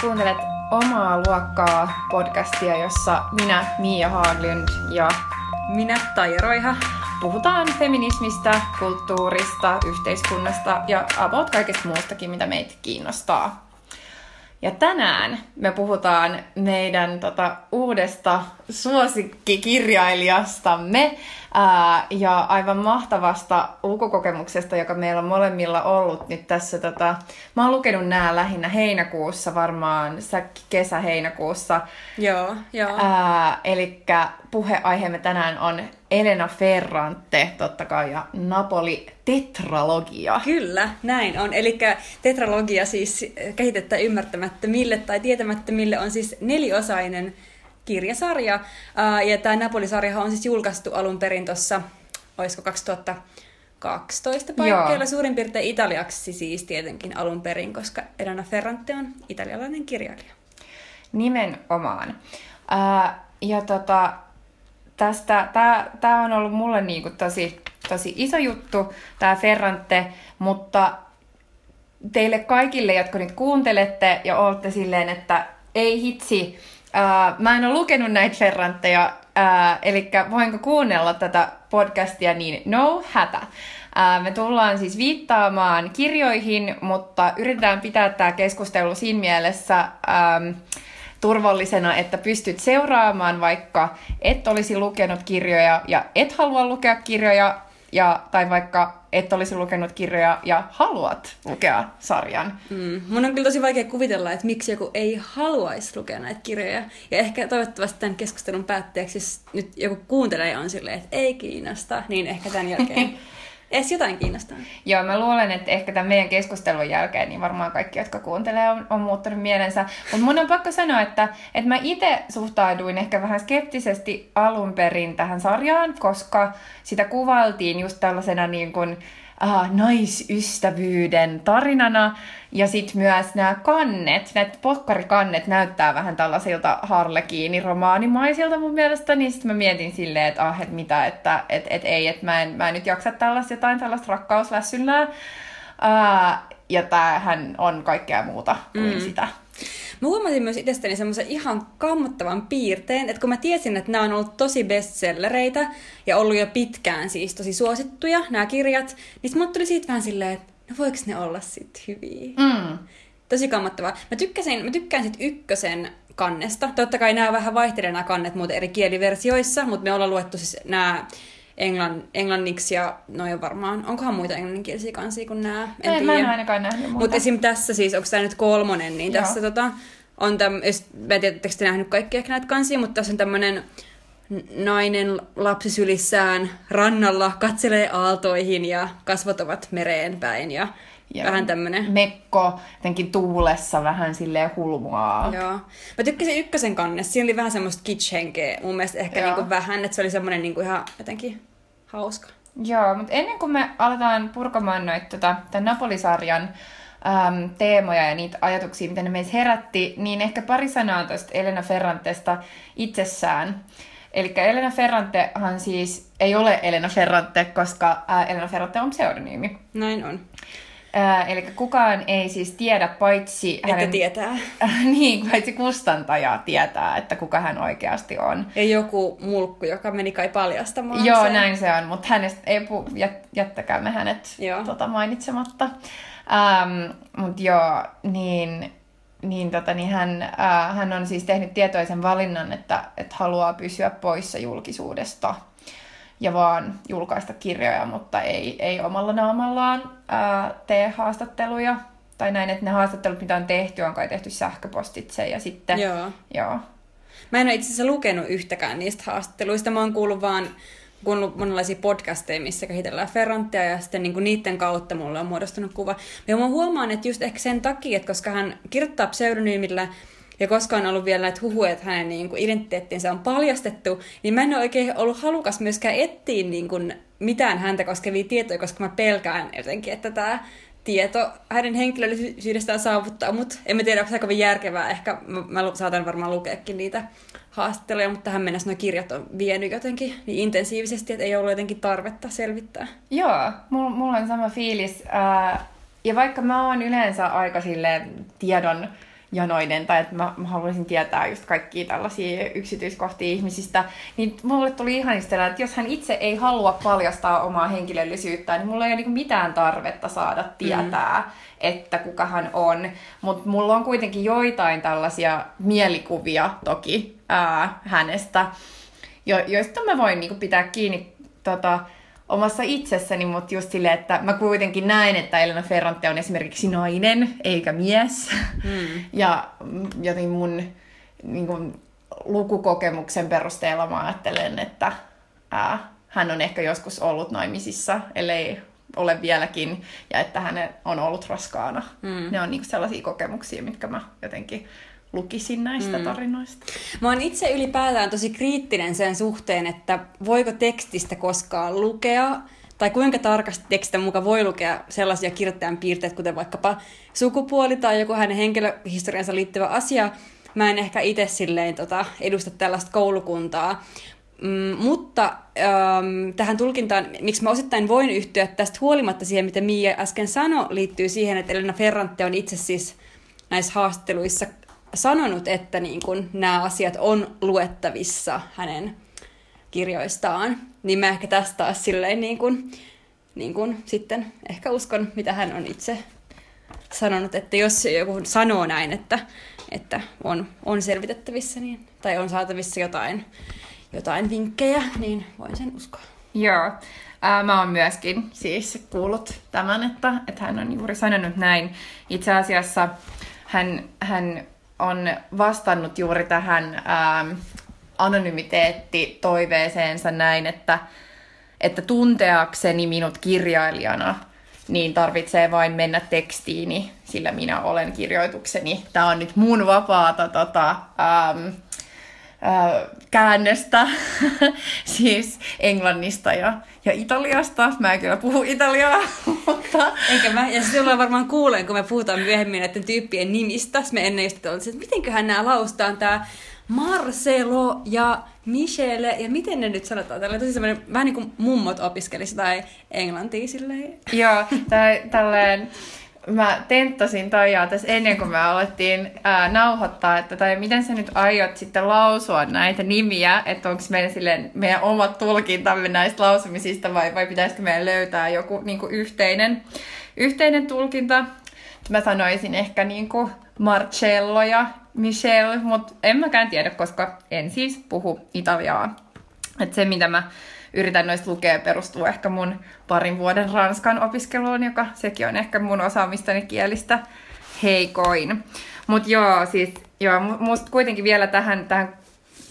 Kuuntelet omaa luokkaa podcastia, jossa minä, Mia Haglund ja minä, Taija Roiha, puhutaan feminismistä, kulttuurista, yhteiskunnasta ja about kaikesta muustakin, mitä meitä kiinnostaa. Ja tänään me puhutaan meidän tota, uudesta suosikkikirjailijastamme ää, ja aivan mahtavasta lukukokemuksesta, joka meillä on molemmilla ollut nyt tässä. Tota, mä oon lukenut nämä lähinnä heinäkuussa, varmaan säkki kesä-heinäkuussa. Joo, joo. Eli puheaiheemme tänään on Elena Ferrante, totta kai, ja Napoli tetralogia. Kyllä, näin on. Eli tetralogia siis kehitettä ymmärtämättömille tai tietämättömille on siis neliosainen kirjasarja. Ja tämä Napoli-sarja on siis julkaistu alun perin tuossa, olisiko 2012 paikkeilla, suurin piirtein italiaksi siis tietenkin alun perin, koska Elena Ferrante on italialainen kirjailija. Nimenomaan. ja tota, tästä, tämä on ollut mulle niinku tosi, tosi iso juttu, tämä Ferrante, mutta teille kaikille, jotka nyt kuuntelette ja olette silleen, että ei hitsi, ää, mä en ole lukenut näitä Ferrantteja, ää, eli voinko kuunnella tätä podcastia, niin no hätä. Me tullaan siis viittaamaan kirjoihin, mutta yritetään pitää tämä keskustelu siinä mielessä... Ää, turvallisena, että pystyt seuraamaan, vaikka et olisi lukenut kirjoja ja et halua lukea kirjoja, ja, tai vaikka et olisi lukenut kirjoja ja haluat lukea sarjan. Mm. Mun on kyllä tosi vaikea kuvitella, että miksi joku ei haluaisi lukea näitä kirjoja. Ja ehkä toivottavasti tämän keskustelun päätteeksi, jos nyt joku kuuntelee on silleen, että ei kiinnosta, niin ehkä tämän jälkeen edes jotain kiinnostaa. Joo, mä luulen, että ehkä tämän meidän keskustelun jälkeen niin varmaan kaikki, jotka kuuntelee, on, on muuttanut mielensä. Mutta mun on pakko sanoa, että, että mä itse suhtauduin ehkä vähän skeptisesti alun perin tähän sarjaan, koska sitä kuvailtiin just tällaisena niin kuin, uh, naisystävyyden tarinana. Ja sitten myös nämä kannet, näitä pokkarikannet näyttää vähän tällaisilta harlekiini-romaanimaisilta mun mielestä, niin sitten mä mietin silleen, että ah, et mitä, että et, et ei, että mä en, mä en nyt jaksa tällaista jotain tällaista rakkauslässyllää. Uh, ja tämähän on kaikkea muuta kuin mm. sitä. Mä huomasin myös itsestäni semmoisen ihan kammottavan piirteen, että kun mä tiesin, että nämä on ollut tosi bestsellereitä ja ollut jo pitkään siis tosi suosittuja, nämä kirjat, niin mulle tuli siitä vähän silleen, että no voiko ne olla sitten hyviä? Mm. Tosi kammottavaa. Mä, tykkäsin, mä tykkään sit ykkösen kannesta. Totta kai nämä vähän vaihtelevat nämä kannet muuten eri kieliversioissa, mutta me ollaan luettu siis nämä englann, englanniksi ja noin varmaan, onkohan muita englanninkielisiä kansia kuin nämä? En Ei, mä en ainakaan nähnyt muuta. Mutta esim. tässä siis, onko tämä nyt kolmonen, niin Joo. tässä tota, on täm, mä en tiedä, te nähnyt kaikki ehkä näitä kansia, mutta tässä on tämmöinen nainen lapsisylissään rannalla katselee aaltoihin ja kasvot ovat mereen päin ja, ja vähän tämmönen... Mekko jotenkin tuulessa vähän silleen hulmuaa. Joo. Mä tykkäsin ykkösen kannessa. Siinä oli vähän semmoista kitsch-henkeä mun mielestä ehkä niinku vähän, että se oli semmoinen niinku ihan jotenkin hauska. Joo, mutta ennen kuin me aletaan purkamaan noita tota, tämän Napolisarjan äm, teemoja ja niitä ajatuksia, mitä ne meissä herätti, niin ehkä pari sanaa tuosta Elena Ferrantesta itsessään. Eli Elena Ferrantehan siis ei ole Elena Ferrante, koska ää, Elena Ferrante on pseudonyymi. Näin on. Äh, eli kukaan ei siis tiedä, paitsi että hänen... tietää. Äh, niin, paitsi kustantaja tietää, että kuka hän oikeasti on. Ja joku mulkku, joka meni kai paljastamaan Joo, sen. näin se on, mutta hänestä ei pu... Jät, jättäkäämme hänet tota, mainitsematta. Ähm, mutta joo, niin, niin, tota, niin hän, äh, hän on siis tehnyt tietoisen valinnan, että, että haluaa pysyä poissa julkisuudesta ja vaan julkaista kirjoja, mutta ei, ei omalla naamallaan ää, tee haastatteluja. Tai näin, että ne haastattelut, mitä on tehty, on kai tehty sähköpostitse ja sitten... Joo. joo. Mä en ole itse asiassa lukenut yhtäkään niistä haastatteluista. Mä oon kuullut vaan kuunnellut monenlaisia podcasteja, missä käsitellään Ferrantia ja sitten niin kuin niiden kautta mulle on muodostunut kuva. Ja mä huomaan, että just ehkä sen takia, että koska hän kirjoittaa pseudonyymillä, ja koska on ollut vielä näitä huhuja, että hänen niin kuin, identiteettinsä on paljastettu, niin mä en ole oikein ollut halukas myöskään etsiä niin kuin, mitään häntä koskevia tietoja, koska mä pelkään jotenkin, että tämä tieto hänen henkilöllisyydestään saavuttaa, mutta en mä tiedä, onko se kovin järkevää. Ehkä mä, mä saatan varmaan lukeekin niitä haastatteluja, mutta tähän mennessä nuo kirjat on vienyt jotenkin niin intensiivisesti, että ei ollut jotenkin tarvetta selvittää. Joo, mulla, mulla on sama fiilis. Ää, ja vaikka mä oon yleensä aika tiedon janoinen tai että mä, mä haluaisin tietää just kaikkia tällaisia yksityiskohtia ihmisistä, niin mulle tuli ihan että jos hän itse ei halua paljastaa omaa henkilöllisyyttään, niin mulla ei ole niin mitään tarvetta saada tietää, mm. että kuka hän on. Mutta mulla on kuitenkin joitain tällaisia mielikuvia toki ää, hänestä, jo, joista mä voin niin pitää kiinni tota, omassa itsessäni, mutta just silleen, että mä kuitenkin näen, että Elena Ferrante on esimerkiksi nainen eikä mies. Mm. ja joten mun niin kuin, lukukokemuksen perusteella mä ajattelen, että ää, hän on ehkä joskus ollut naimisissa, ellei ole vieläkin, ja että hän on ollut raskaana. Mm. Ne on niin sellaisia kokemuksia, mitkä mä jotenkin lukisin näistä mm. tarinoista. Mä oon itse ylipäätään tosi kriittinen sen suhteen, että voiko tekstistä koskaan lukea, tai kuinka tarkasti tekstistä mukaan voi lukea sellaisia kirjoittajan piirteitä, kuten vaikkapa sukupuoli tai joku hänen henkilöhistoriansa liittyvä asia. Mä en ehkä itse silleen tota, edusta tällaista koulukuntaa, Mm, mutta ähm, tähän tulkintaan, miksi mä osittain voin yhtyä tästä huolimatta siihen, mitä Mia äsken sanoi, liittyy siihen, että Elena Ferrante on itse siis näissä haastatteluissa sanonut, että niin kun nämä asiat on luettavissa hänen kirjoistaan, niin mä ehkä tästä taas silleen niin kun, niin kun sitten ehkä uskon, mitä hän on itse sanonut, että jos joku sanoo näin, että, että on, on selvitettävissä niin, tai on saatavissa jotain, jotain vinkkejä, niin voin sen uskoa. Joo. Ää, mä oon myöskin siis kuullut tämän, että, että hän on juuri sanonut näin. Itse asiassa hän, hän on vastannut juuri tähän ähm, anonymiteetti-toiveeseensa näin, että, että tunteakseni minut kirjailijana, niin tarvitsee vain mennä tekstiini, sillä minä olen kirjoitukseni. Tämä on nyt mun vapaata tota, ähm, käännöstä, siis Englannista ja, ja Italiasta. Mä en kyllä puhu italiaa, mutta... Enkä mä, ja se tulee varmaan kuulen, kun me puhutaan myöhemmin näiden tyyppien nimistä. Me ennen just että mitenköhän nämä laustaan tämä Marcelo ja Michelle, ja miten ne nyt sanotaan? Tällä tosi semmoinen, vähän niin kuin mummot opiskelisi tai englantia silleen. Joo, tai tälleen mä tenttasin Taijaa tässä ennen kuin me alettiin ää, nauhoittaa, että tai miten sä nyt aiot sitten lausua näitä nimiä, että onko meidän silleen, meidän omat tulkintamme näistä lausumisista vai, vai pitäisikö meidän löytää joku niin kuin yhteinen, yhteinen tulkinta. Mä sanoisin ehkä niin kuin Marcello ja Michelle, mutta en mäkään tiedä, koska en siis puhu italiaa. Että se, mitä mä yritän noista lukea, perustuu ehkä mun parin vuoden ranskan opiskeluun, joka sekin on ehkä mun osaamistani kielistä heikoin. Mutta joo, siis joo, musta kuitenkin vielä tähän, tähän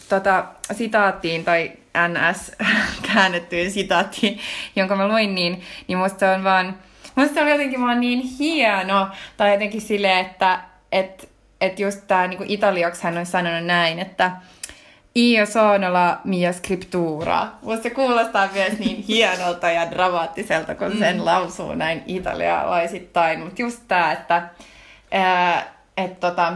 tota, sitaattiin tai NS käännettyyn sitaattiin, jonka mä luin, niin, niin musta se on vaan, musta se on jotenkin vaan niin hieno, tai jotenkin silleen, että et, et just tää niinku italiaksi hän on sanonut näin, että Io sono la mia scriptura. Musta se kuulostaa myös niin hienolta ja dramaattiselta, kun sen mm. lausuu näin italialaisittain. Mutta just tämä, että ää, et tota,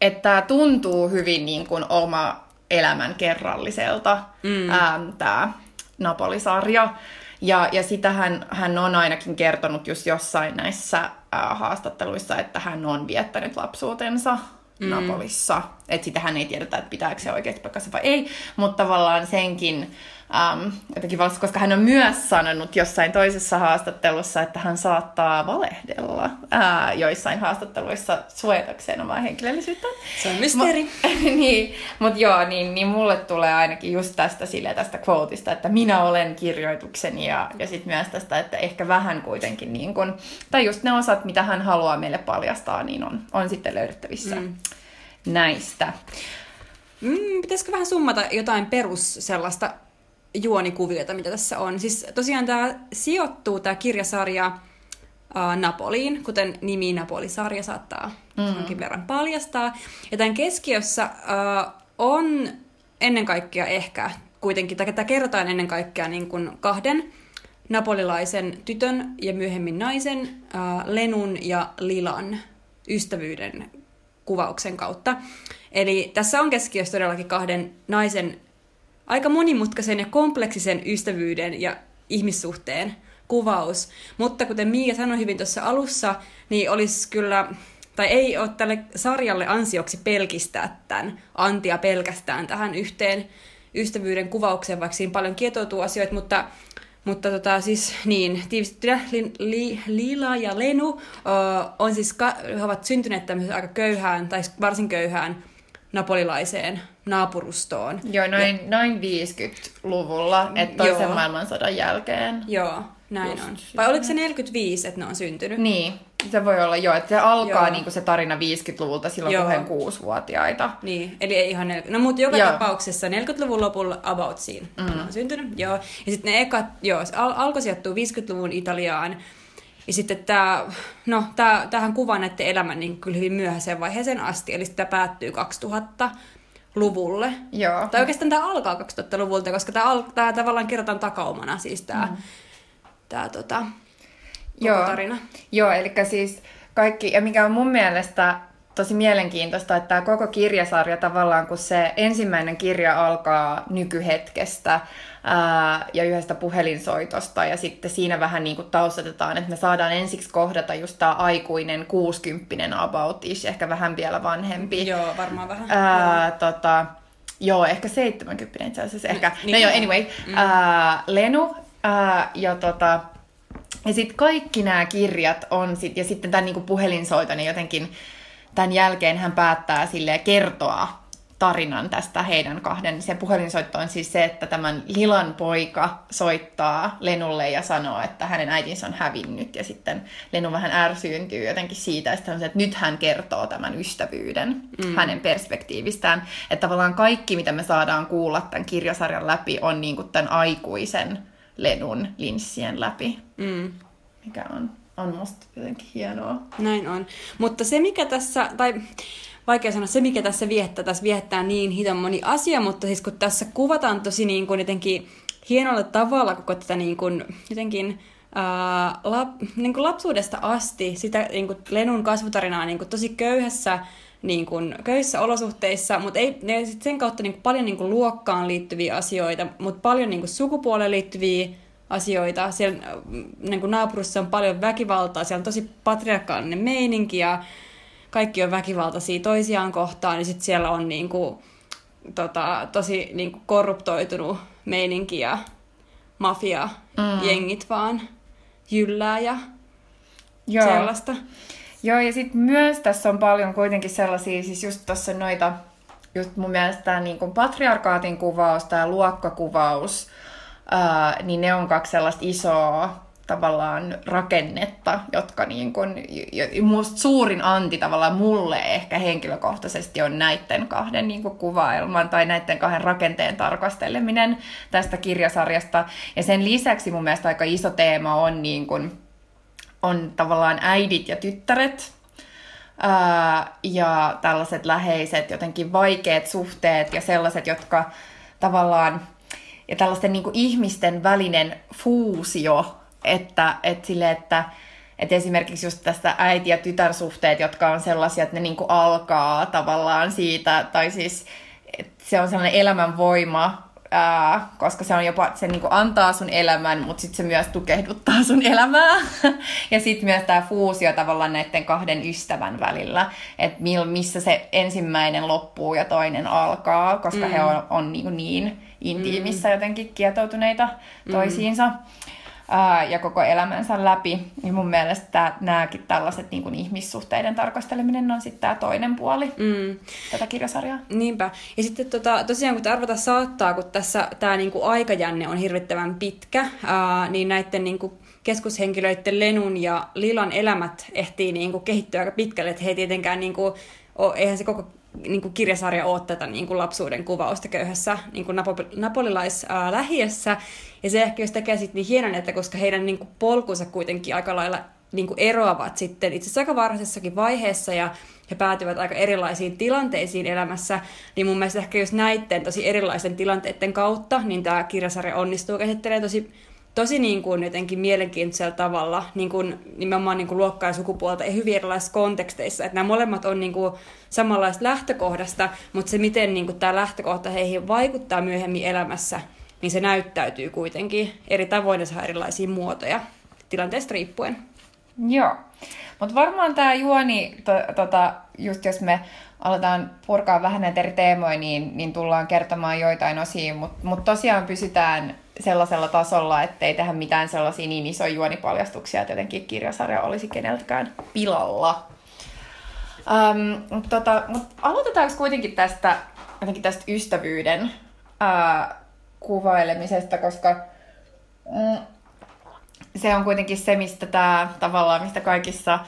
että tuntuu hyvin niin kuin oma elämän kerralliselta mm. tämä Napolisarja. Ja, ja sitä hän, hän on ainakin kertonut just jossain näissä ää, haastatteluissa, että hän on viettänyt lapsuutensa mm. Napolissa. Että sitähän ei tiedetä, että pitääkö se oikeasti paikkansa vai ei, mutta tavallaan senkin Um, jotenkin vasta, koska hän on myös sanonut jossain toisessa haastattelussa, että hän saattaa valehdella ää, joissain haastatteluissa suojatakseen omaa henkilöllisyyttä. Se on mysteeri. Niin, mutta joo, niin, niin mulle tulee ainakin just tästä sille tästä quoteista, että minä olen kirjoitukseni ja, ja sitten myös tästä, että ehkä vähän kuitenkin niin kun, tai just ne osat, mitä hän haluaa meille paljastaa, niin on, on sitten löydettävissä mm. Näistä. Mm, pitäisikö vähän summata jotain perus sellaista juonikuviota, mitä tässä on. Siis tosiaan tämä sijoittuu, tämä kirjasarja äh, Napoliin, kuten nimi Napoli-sarja saattaa mm. jonkin verran paljastaa. Ja tämän keskiössä äh, on ennen kaikkea ehkä kuitenkin, tai tämä kerrotaan ennen kaikkea niin kuin kahden napolilaisen tytön ja myöhemmin naisen, äh, Lenun ja Lilan ystävyyden kuvauksen kautta. Eli tässä on keskiössä todellakin kahden naisen aika monimutkaisen ja kompleksisen ystävyyden ja ihmissuhteen kuvaus. Mutta kuten Miia sanoi hyvin tuossa alussa, niin olisi kyllä tai ei ole tälle sarjalle ansioksi pelkistää tämän antia pelkästään tähän yhteen ystävyyden kuvaukseen, vaikka siinä paljon kietoutuu asioita, mutta mutta tota, siis niin, tiivistettynä li, li, Lila ja Lenu uh, on siis, ka, he ovat syntyneet tämmöiseen aika köyhään, tai varsin köyhään napolilaiseen naapurustoon. Joo, noin, ja, noin 50-luvulla, että toisen joo. maailmansodan jälkeen. Joo, näin Just on. Vai oliko se 45, että ne on syntynyt? Niin, se voi olla jo, että se alkaa niin kuin se tarina 50-luvulta silloin, joo. kun kuusivuotiaita. Niin, eli ei ihan 40. No mutta joka joo. tapauksessa 40-luvun lopulla about siinä mm. on syntynyt. Joo. Ja sitten ne ekat, joo, al- alkoi sijoittua 50-luvun Italiaan. Ja sitten tämä, no tää, tähän kuvaa näiden elämän niin kyllä hyvin myöhäiseen vaiheeseen asti, eli sitä päättyy 2000 luvulle. Joo. Tai oikeastaan tämä alkaa 2000-luvulta, koska tämä, al- tavallaan kerrotaan takaumana, siis tämä, mm. tämä tota, Joo. tarina. Joo, eli siis kaikki, ja mikä on mun mielestä tosi mielenkiintoista, että tämä koko kirjasarja tavallaan, kun se ensimmäinen kirja alkaa nykyhetkestä ää, ja yhdestä puhelinsoitosta, ja sitten siinä vähän niin kuin taustatetaan, että me saadaan ensiksi kohdata just tämä aikuinen kuusikymppinen about ish, ehkä vähän vielä vanhempi. Joo, varmaan vähän. Ää, tota, joo, ehkä 70 itse asiassa. Ehkä. Niin, no joo, anyway. Mm. Ää, Lenu ää, ja tota, ja sitten kaikki nämä kirjat on, sit, ja sitten tämän niinku puhelinsoito, niin jotenkin tämän jälkeen hän päättää sille kertoa tarinan tästä heidän kahden. Se puhelinsoitto on siis se, että tämän Lilan poika soittaa Lenulle ja sanoo, että hänen äitinsä on hävinnyt. Ja sitten Lenu vähän ärsyyntyy jotenkin siitä, että, on se, että nyt hän kertoo tämän ystävyyden mm. hänen perspektiivistään. Että tavallaan kaikki, mitä me saadaan kuulla tämän kirjasarjan läpi, on niin kuin tämän aikuisen Lenun linssien läpi. Mm. Mikä on, on musta jotenkin hienoa. Näin on. Mutta se mikä tässä, tai vaikea sanoa, se mikä tässä viettää, tässä viettää niin hiton moni asia, mutta siis kun tässä kuvataan tosi niin kuin jotenkin hienolla tavalla koko tätä niin kuin, jotenkin ää, lap, niin kuin lapsuudesta asti sitä niin kuin Lenun kasvutarinaa niin kuin tosi köyhässä niin kuin, köyhissä olosuhteissa, mutta ei, ne sit sen kautta niin kuin, paljon niin kuin, luokkaan liittyviä asioita, mutta paljon niin kuin, sukupuoleen liittyviä asioita. Siellä niin kuin, naapurissa on paljon väkivaltaa, siellä on tosi patriarkaalinen meininki ja kaikki on väkivaltaisia toisiaan kohtaan, niin sitten siellä on niin kuin, tota, tosi niin kuin, korruptoitunut meininki ja mafia, mm. jengit vaan jyllää ja Joo. sellaista. Joo, ja sitten myös tässä on paljon kuitenkin sellaisia, siis just tuossa noita, just mun mielestä tämä niin patriarkaatin kuvaus, tämä luokkakuvaus, ää, niin ne on kaksi sellaista isoa tavallaan rakennetta, jotka niin kun, musta suurin anti tavallaan mulle ehkä henkilökohtaisesti on näiden kahden niin kuvailman tai näiden kahden rakenteen tarkasteleminen tästä kirjasarjasta. Ja sen lisäksi mun mielestä aika iso teema on niin kun, on tavallaan äidit ja tyttäret, ää, ja tällaiset läheiset, jotenkin vaikeat suhteet ja sellaiset, jotka tavallaan, ja tällaisten niin ihmisten välinen fuusio, että, että, sille, että, että esimerkiksi just tästä äiti- ja tytärsuhteet, jotka on sellaisia, että ne niin alkaa tavallaan siitä, tai siis se on sellainen elämänvoima, ää, koska se on jopa, se niinku antaa sun elämän, mutta sitten se myös tukehduttaa sun elämää. ja sitten myös tämä fuusio tavallaan näiden kahden ystävän välillä, että missä se ensimmäinen loppuu ja toinen alkaa, koska mm. he on, on niinku niin intiimissä mm. jotenkin kietoutuneita mm. Ää, ja koko elämänsä läpi. Niin mun mielestä nämäkin tällaiset niin kuin ihmissuhteiden tarkasteleminen on sitten tämä toinen puoli mm. tätä kirjasarjaa. Niinpä. Ja sitten tota, tosiaan kun arvata saattaa, kun tässä tämä niin kuin aikajänne on hirvittävän pitkä, ää, niin näiden niin kuin keskushenkilöiden Lenun ja Lilan elämät ehtii niin kuin kehittyä aika pitkälle, että he ei tietenkään niin kuin, ole, eihän se koko niin kuin kirjasarja ole tätä niin kuin lapsuuden kuvausta köyhässä niin kuin napo- napolilaislähiössä. Ja se ehkä just tekee sitten niin hienon, että koska heidän niin kuin polkunsa kuitenkin aika lailla niin kuin eroavat sitten itse asiassa aika varhaisessakin vaiheessa ja he päätyvät aika erilaisiin tilanteisiin elämässä, niin mun mielestä ehkä just näiden tosi erilaisten tilanteiden kautta, niin tämä kirjasarja onnistuu käsittelemään tosi tosi niin kuin jotenkin mielenkiintoisella tavalla, niin kuin nimenomaan niin kuin luokkaa ja sukupuolta ja hyvin erilaisissa konteksteissa. Että nämä molemmat on niin kuin samanlaista lähtökohdasta, mutta se miten niin kuin tämä lähtökohta heihin vaikuttaa myöhemmin elämässä, niin se näyttäytyy kuitenkin eri tavoin ja saa erilaisia muotoja tilanteesta riippuen. Joo. Mutta varmaan tämä juoni, to, tota, just jos me aletaan purkaa vähän näitä eri teemoja, niin, niin tullaan kertomaan joitain osia, mutta mut tosiaan pysytään sellaisella tasolla, ettei tehdä mitään sellaisia niin isoja juonipaljastuksia, että jotenkin kirjasarja olisi keneltäkään pilalla. Um, mutta tota, mut aloitetaanko kuitenkin tästä, jotenkin tästä ystävyyden uh, kuvailemisesta, koska mm, se on kuitenkin se, mistä tämä tavallaan, mistä kaikissa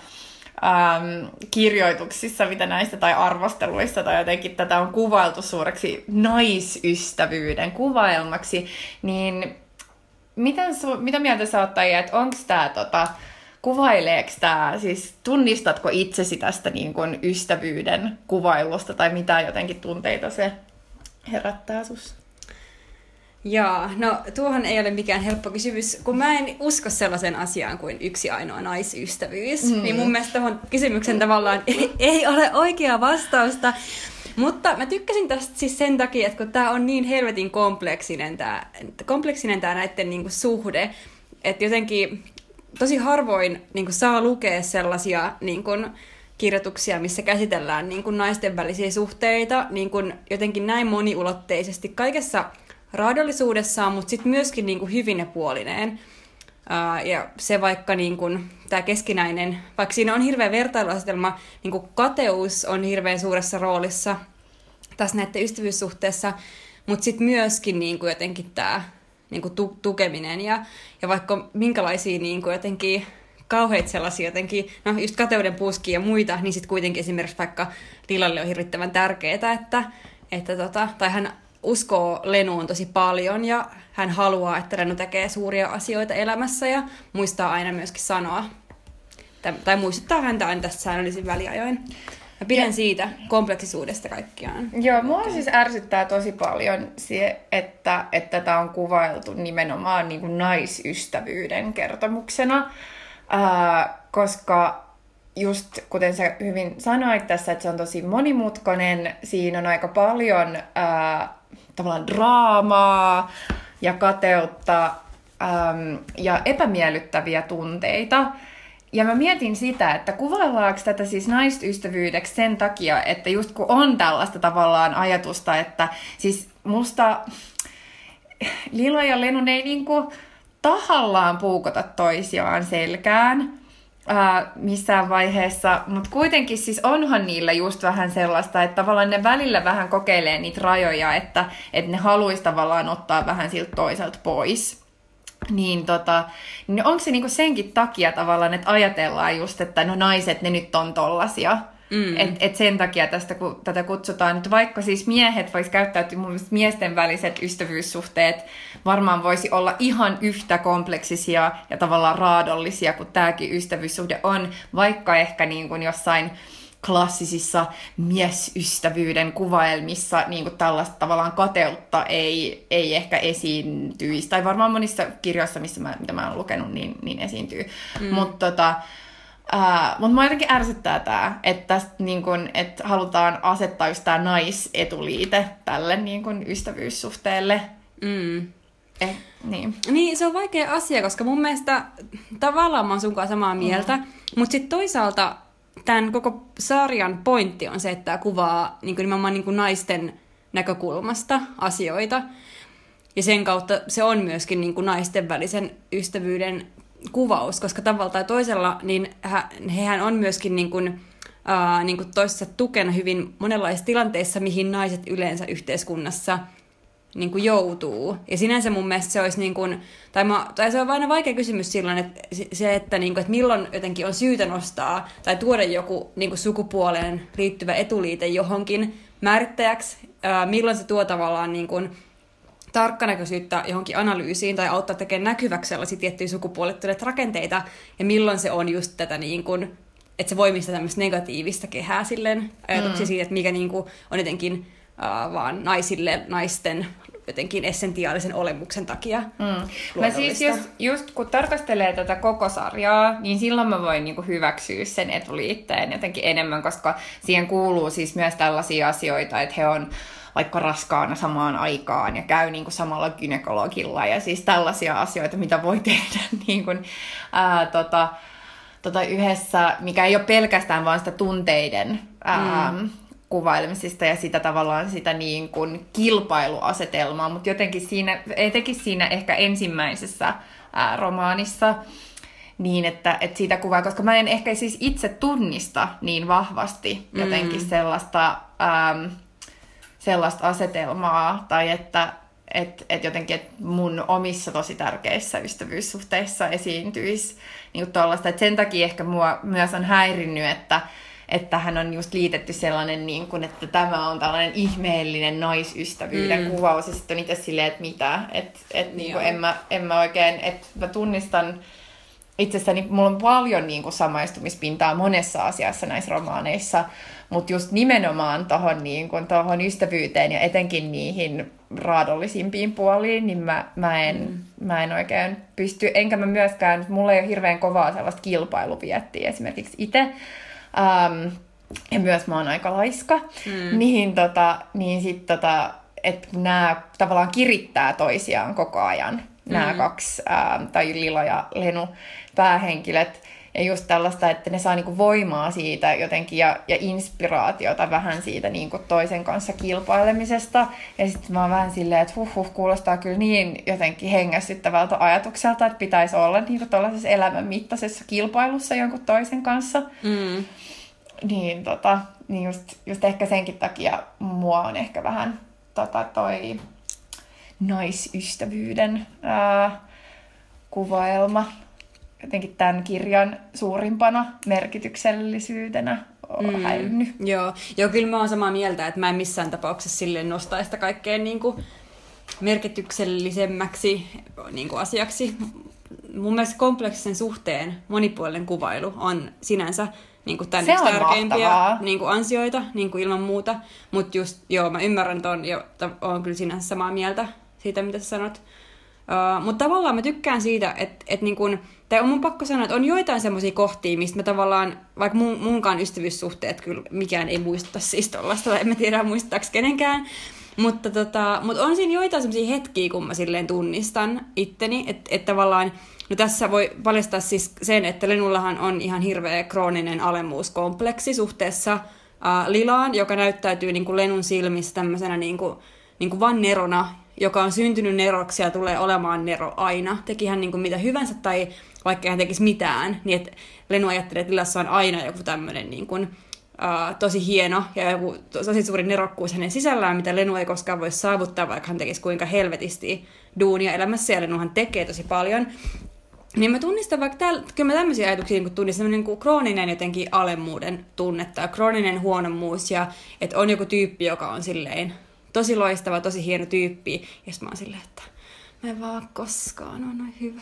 äm, kirjoituksissa, mitä näistä tai arvosteluissa tai jotenkin tätä on kuvailtu suureksi naisystävyyden kuvailmaksi, niin miten su, mitä mieltä sä oot, että onko tämä tota, kuvaileeko tämä, siis tunnistatko itsesi tästä niin kun ystävyyden kuvailusta tai mitä jotenkin tunteita se herättää sussa? Joo, no tuohon ei ole mikään helppo kysymys, kun mä en usko sellaisen asiaan kuin yksi ainoa naisystävyys. Mm. Niin mun mielestä tuohon kysymyksen tavallaan ei, ei ole oikeaa vastausta. Mutta mä tykkäsin tästä siis sen takia, että kun tää on niin helvetin kompleksinen tää, kompleksinen tää näiden niinku suhde, että jotenkin tosi harvoin niinku saa lukea sellaisia niinku, kirjoituksia, missä käsitellään niin kuin naisten välisiä suhteita niin kuin jotenkin näin moniulotteisesti kaikessa raadollisuudessaan, mutta sitten myöskin niin kuin hyvin ja puolineen. Ja se vaikka niin kuin, tämä keskinäinen, vaikka siinä on hirveä vertailuasetelma, niin kuin kateus on hirveän suuressa roolissa tässä näiden ystävyyssuhteessa, mutta sitten myöskin niin kuin jotenkin tämä niin kuin tu- tukeminen ja, ja vaikka minkälaisia niin kuin jotenkin kauheita sellaisia jotenkin, no just kateuden puuskia ja muita, niin sitten kuitenkin esimerkiksi vaikka Lilalle on hirvittävän tärkeää, että, että tota, tai hän uskoo Lenuun tosi paljon ja hän haluaa, että Lenu tekee suuria asioita elämässä ja muistaa aina myöskin sanoa, tai muistuttaa häntä aina tästä säännöllisin väliajoin. Mä pidän ja, siitä kompleksisuudesta kaikkiaan. Joo, mua siis ärsyttää tosi paljon se, että, että tämä on kuvailtu nimenomaan niin kuin naisystävyyden kertomuksena, ää, koska just kuten sä hyvin sanoit tässä, että se on tosi monimutkainen, siinä on aika paljon ää, tavallaan draamaa ja kateutta äm, ja epämiellyttäviä tunteita. Ja mä mietin sitä, että kuvaillaanko tätä siis naisystävyydeksi sen takia, että just kun on tällaista tavallaan ajatusta, että siis musta Lilo ja Lenun ei niinku tahallaan puukota toisiaan selkään, ää, missään vaiheessa, mutta kuitenkin siis onhan niillä just vähän sellaista, että tavallaan ne välillä vähän kokeilee niitä rajoja, että, että ne haluaisi tavallaan ottaa vähän siltä toiselta pois. Niin, tota, niin onko se niinku senkin takia tavallaan, että ajatellaan just, että no naiset, ne nyt on tollasia, Mm. Et, et sen takia tästä, kun tätä kutsutaan, että vaikka siis miehet vois käyttäytyä, mun mielestä miesten väliset ystävyyssuhteet varmaan voisi olla ihan yhtä kompleksisia ja tavallaan raadollisia kuin tämäkin ystävyyssuhde on, vaikka ehkä niin kuin jossain klassisissa miesystävyyden kuvaelmissa niin kuin tällaista tavallaan kateutta ei, ei ehkä esiintyisi. Tai varmaan monissa kirjoissa, missä mä, mitä mä oon lukenut, niin, niin esiintyy. Mm. Mutta tota, Uh, mutta mua jotenkin ärsyttää tämä, että, tästä, niin kun, että halutaan asettaa just tämä naisetuliite tälle niin kun, ystävyyssuhteelle. Mm. Eh, niin. niin, se on vaikea asia, koska mun mielestä tavallaan mä oon sunkaan samaa mieltä, mm. mutta sitten toisaalta tämän koko sarjan pointti on se, että tämä kuvaa niin kuin nimenomaan niin kuin naisten näkökulmasta asioita. Ja sen kautta se on myöskin niin kuin naisten välisen ystävyyden kuvaus, koska tavalla tai toisella niin hehän on myöskin niin kuin, uh, niin kuin toisessa tukena hyvin monenlaisissa tilanteissa, mihin naiset yleensä yhteiskunnassa niin kuin joutuu. Ja sinänsä mun mielestä se olisi, niin kuin, tai, mä, tai se on aina vaikea kysymys silloin, että se, että, niin kuin, että milloin jotenkin on syytä nostaa tai tuoda joku niin kuin sukupuoleen liittyvä etuliite johonkin määrittäjäksi, milloin se tuo tavallaan niin kuin, tarkkanäköisyyttä johonkin analyysiin tai auttaa tekemään näkyväksi sellaisia tiettyjä sukupuolittuneita rakenteita, ja milloin se on just tätä niin kuin, että se voimistaa tämmöistä negatiivista kehää silleen, ajatuksia mm. siitä, että mikä niin kuin on jotenkin uh, vaan naisille, naisten jotenkin essentiaalisen olemuksen takia mm. Mä siis just, just kun tarkastelee tätä koko sarjaa, niin silloin mä voin niinku hyväksyä sen etuliitteen jotenkin enemmän, koska siihen kuuluu siis myös tällaisia asioita, että he on vaikka raskaana samaan aikaan ja käy niin kuin samalla gynekologilla ja siis tällaisia asioita, mitä voi tehdä niin kuin, ää, tota, tota, yhdessä, mikä ei ole pelkästään vaan sitä tunteiden ää, mm. kuvailemisesta ja sitä tavallaan sitä niin kuin kilpailuasetelmaa, mutta jotenkin siinä, etenkin siinä ehkä ensimmäisessä ää, romaanissa, niin, että, että siitä kuvaa, koska mä en ehkä siis itse tunnista niin vahvasti jotenkin mm. sellaista, äm, sellaista asetelmaa, tai että et, et jotenkin et mun omissa tosi tärkeissä ystävyyssuhteissa esiintyisi niin tuollaista. Et sen takia ehkä mua myös on häirinnyt, että, että hän on just liitetty sellainen, niin kuin, että tämä on tällainen ihmeellinen naisystävyyden mm. kuvaus, ja sitten on itse silleen, että mitä, että et, niin kuin en, mä, en mä oikein, että mä tunnistan itsessäni mulla on paljon niin kuin samaistumispintaa monessa asiassa näissä romaaneissa, mutta just nimenomaan tuohon niin tohon ystävyyteen ja etenkin niihin raadollisimpiin puoliin, niin mä, mä, en, mm. mä en oikein pysty, enkä mä myöskään, mulla ei ole hirveän kovaa sellaista kilpailuviettiä esimerkiksi itse. Um, ja myös mä oon aika laiska, mm. niin, tota, niin sit tota, että nämä tavallaan kirittää toisiaan koko ajan, mm. nämä kaksi, ää, tai Lilo ja Lenu, päähenkilöt. Ja just tällaista, että ne saa niinku voimaa siitä jotenkin ja, ja inspiraatiota vähän siitä niinku toisen kanssa kilpailemisesta. Ja sitten mä oon vähän silleen, että huh, huh kuulostaa kyllä niin jotenkin hengästyttävältä ajatukselta, että pitäisi olla niinku tuollaisessa elämän mittaisessa kilpailussa jonkun toisen kanssa. Mm. Niin, tota, niin just, just ehkä senkin takia mua on ehkä vähän tota, toi naisystävyyden ää, kuvaelma jotenkin tämän kirjan suurimpana merkityksellisyytenä mm. häirinnyt. Joo. Joo, kyllä mä oon samaa mieltä, että mä en missään tapauksessa sille nostaa sitä kaikkein niin kuin merkityksellisemmäksi niin kuin asiaksi. Mun mielestä kompleksisen suhteen monipuolinen kuvailu on sinänsä niin kuin tämän on tärkeimpiä niin kuin ansioita niin kuin ilman muuta. Mutta just, joo, mä ymmärrän ton ja on kyllä sinänsä samaa mieltä siitä, mitä sä sanot. Uh, Mutta tavallaan mä tykkään siitä, että et niin kun, tai on mun pakko sanoa, että on joitain semmoisia kohtia, mistä mä tavallaan, vaikka mun, munkaan ystävyyssuhteet kyllä mikään ei muistuta siis tollasta, en mä tiedä muistaako kenenkään, mutta, tota, mutta on siinä joitain semmoisia hetkiä, kun mä silleen tunnistan itteni, että et tavallaan, no tässä voi paljastaa siis sen, että Lenullahan on ihan hirveä krooninen alemmuuskompleksi suhteessa uh, Lilaan, joka näyttäytyy niin kuin Lenun silmissä tämmöisenä niin kuin, niin kuin vaan nerona, joka on syntynyt neroksi ja tulee olemaan nero aina. Teki hän niin kuin mitä hyvänsä tai vaikka hän tekisi mitään, niin että Lenu ajattelee, että Lilassa on aina joku tämmöinen niin kuin, uh, tosi hieno ja joku tosi suuri nerokkuus hänen sisällään, mitä Lenu ei koskaan voi saavuttaa, vaikka hän tekisi kuinka helvetisti duunia elämässä, ja Lenuhan tekee tosi paljon. Niin mä tunnistan vaikka, täällä, kyllä mä tämmöisiä ajatuksia niin tunnistan, niin kuin krooninen jotenkin alemmuuden tunnetta, krooninen huonommuus, ja että on joku tyyppi, joka on silleen tosi loistava, tosi hieno tyyppi, ja sitten mä oon silleen, että mä en vaan koskaan ole noin hyvä.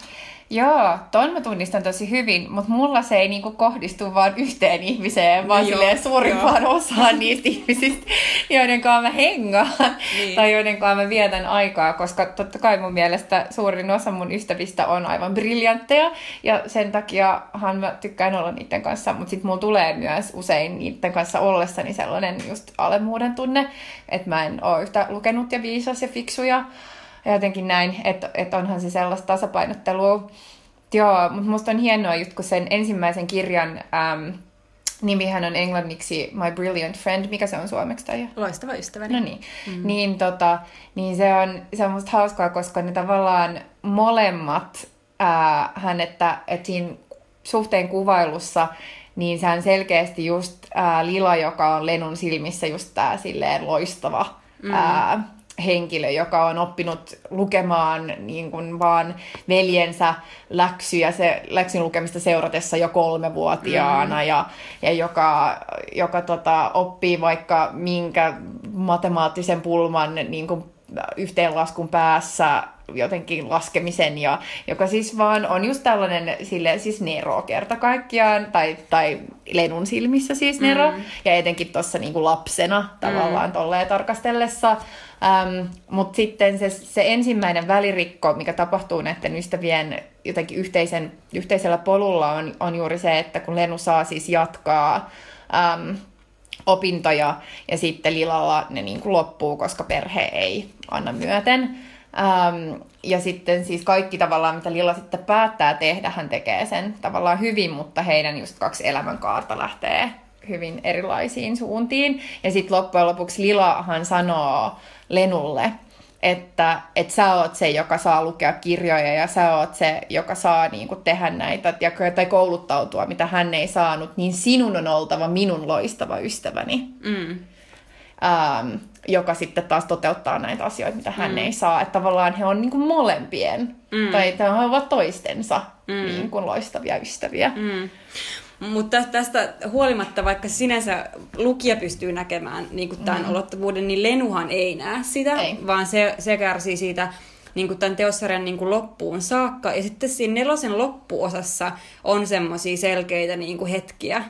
Joo, ton mä tunnistan tosi hyvin, mutta mulla se ei niinku kohdistu vaan yhteen ihmiseen, vaan no, suurimpaan joo. osaan niistä ihmisistä, joiden kanssa mä hengaan niin. tai joiden kanssa mä vietän aikaa, koska totta kai mun mielestä suurin osa mun ystävistä on aivan briljantteja ja sen takiahan mä tykkään olla niiden kanssa, mutta sitten mulla tulee myös usein niiden kanssa ollessani sellainen just alemmuuden tunne, että mä en ole yhtä lukenut ja viisas ja fiksuja ja jotenkin näin, että, että onhan se sellaista tasapainottelua. Joo, mutta musta on hienoa just kun sen ensimmäisen kirjan äm, nimihän on englanniksi My Brilliant Friend. Mikä se on suomeksi? Tai? Loistava ystäväni. No niin. Mm. Niin, tota, niin se, on, se on musta hauskaa, koska ne tavallaan molemmat ää, hän, että, että siinä suhteen kuvailussa niin se on selkeästi just ää, Lila, joka on Lenun silmissä just tää silleen loistava mm. ää, henkilö, joka on oppinut lukemaan niin kuin vaan veljensä läksyjä, se läksyn lukemista seuratessa jo kolmevuotiaana mm. ja, ja joka, joka tota, oppii vaikka minkä matemaattisen pulman niin kuin yhteenlaskun päässä jotenkin laskemisen, ja, joka siis vaan on just tällainen sille, siis Nero kerta kaikkiaan, tai, tai Lenun silmissä siis Nero, mm. ja etenkin tuossa niinku lapsena tavallaan mm. tolleen tarkastellessa. Ähm, Mutta sitten se, se ensimmäinen välirikko, mikä tapahtuu näiden ystävien jotenkin yhteisen, yhteisellä polulla, on, on juuri se, että kun Lenu saa siis jatkaa ähm, opintoja ja sitten Lilalla ne niin kuin loppuu, koska perhe ei anna myöten. Ähm, ja sitten siis kaikki tavallaan, mitä Lilla sitten päättää tehdä, hän tekee sen tavallaan hyvin, mutta heidän just kaksi elämänkaarta lähtee hyvin erilaisiin suuntiin. Ja sitten loppujen lopuksi Lilahan sanoo Lenulle, että, että sä oot se, joka saa lukea kirjoja ja sä oot se, joka saa niin kuin, tehdä näitä tai kouluttautua, mitä hän ei saanut, niin sinun on oltava minun loistava ystäväni. Mm. Ähm, joka sitten taas toteuttaa näitä asioita, mitä hän mm. ei saa. Että tavallaan he on niin kuin molempien, mm. tai he ovat toistensa mm. niin kuin loistavia ystäviä. Mm. Mutta tästä huolimatta, vaikka sinänsä lukija pystyy näkemään niin kuin tämän mm. ulottuvuuden, niin Lenuhan ei näe sitä, ei. vaan se, se kärsii siitä niin kuin tämän teossarjan niin kuin loppuun saakka. Ja sitten siinä nelosen loppuosassa on semmoisia selkeitä niin kuin hetkiä,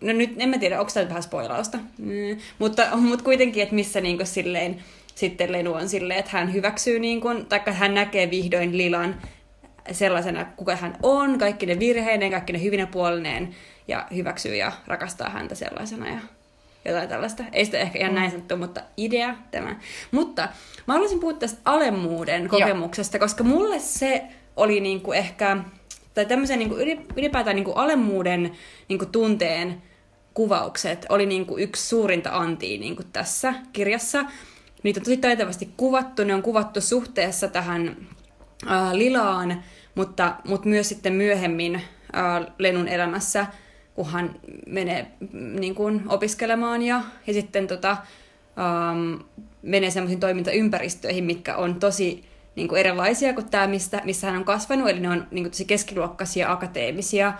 no nyt en mä tiedä, onko tämä vähän spoilausta, mm, mutta, mutta kuitenkin, että missä niin kuin silleen, sitten Lenu on silleen, että hän hyväksyy, niin kuin, tai hän näkee vihdoin Lilan sellaisena, kuka hän on, kaikki ne virheineen, kaikki ne hyvinä puolineen, ja hyväksyy ja rakastaa häntä sellaisena ja jotain tällaista. Ei sitä ehkä ihan mm. näin sanottu, mutta idea tämä. Mutta mä haluaisin puhua tästä alemmuuden kokemuksesta, Joo. koska mulle se oli niinku ehkä, tai tämmöisen niinku ylipäätään niinku alemmuuden niinku tunteen kuvaukset oli niinku yksi suurinta antia niinku tässä kirjassa. Niitä on tosi taitavasti kuvattu, ne on kuvattu suhteessa tähän äh, Lilaan, mutta, mutta myös sitten myöhemmin äh, Lenun elämässä, kun hän menee mm, niin kuin, opiskelemaan ja, ja sitten tota, ähm, menee semmoisiin toimintaympäristöihin, mitkä on tosi niin kuin erilaisia kuin tämä, mistä, missä hän on kasvanut, eli ne on niin kuin, tosi keskiluokkaisia, akateemisia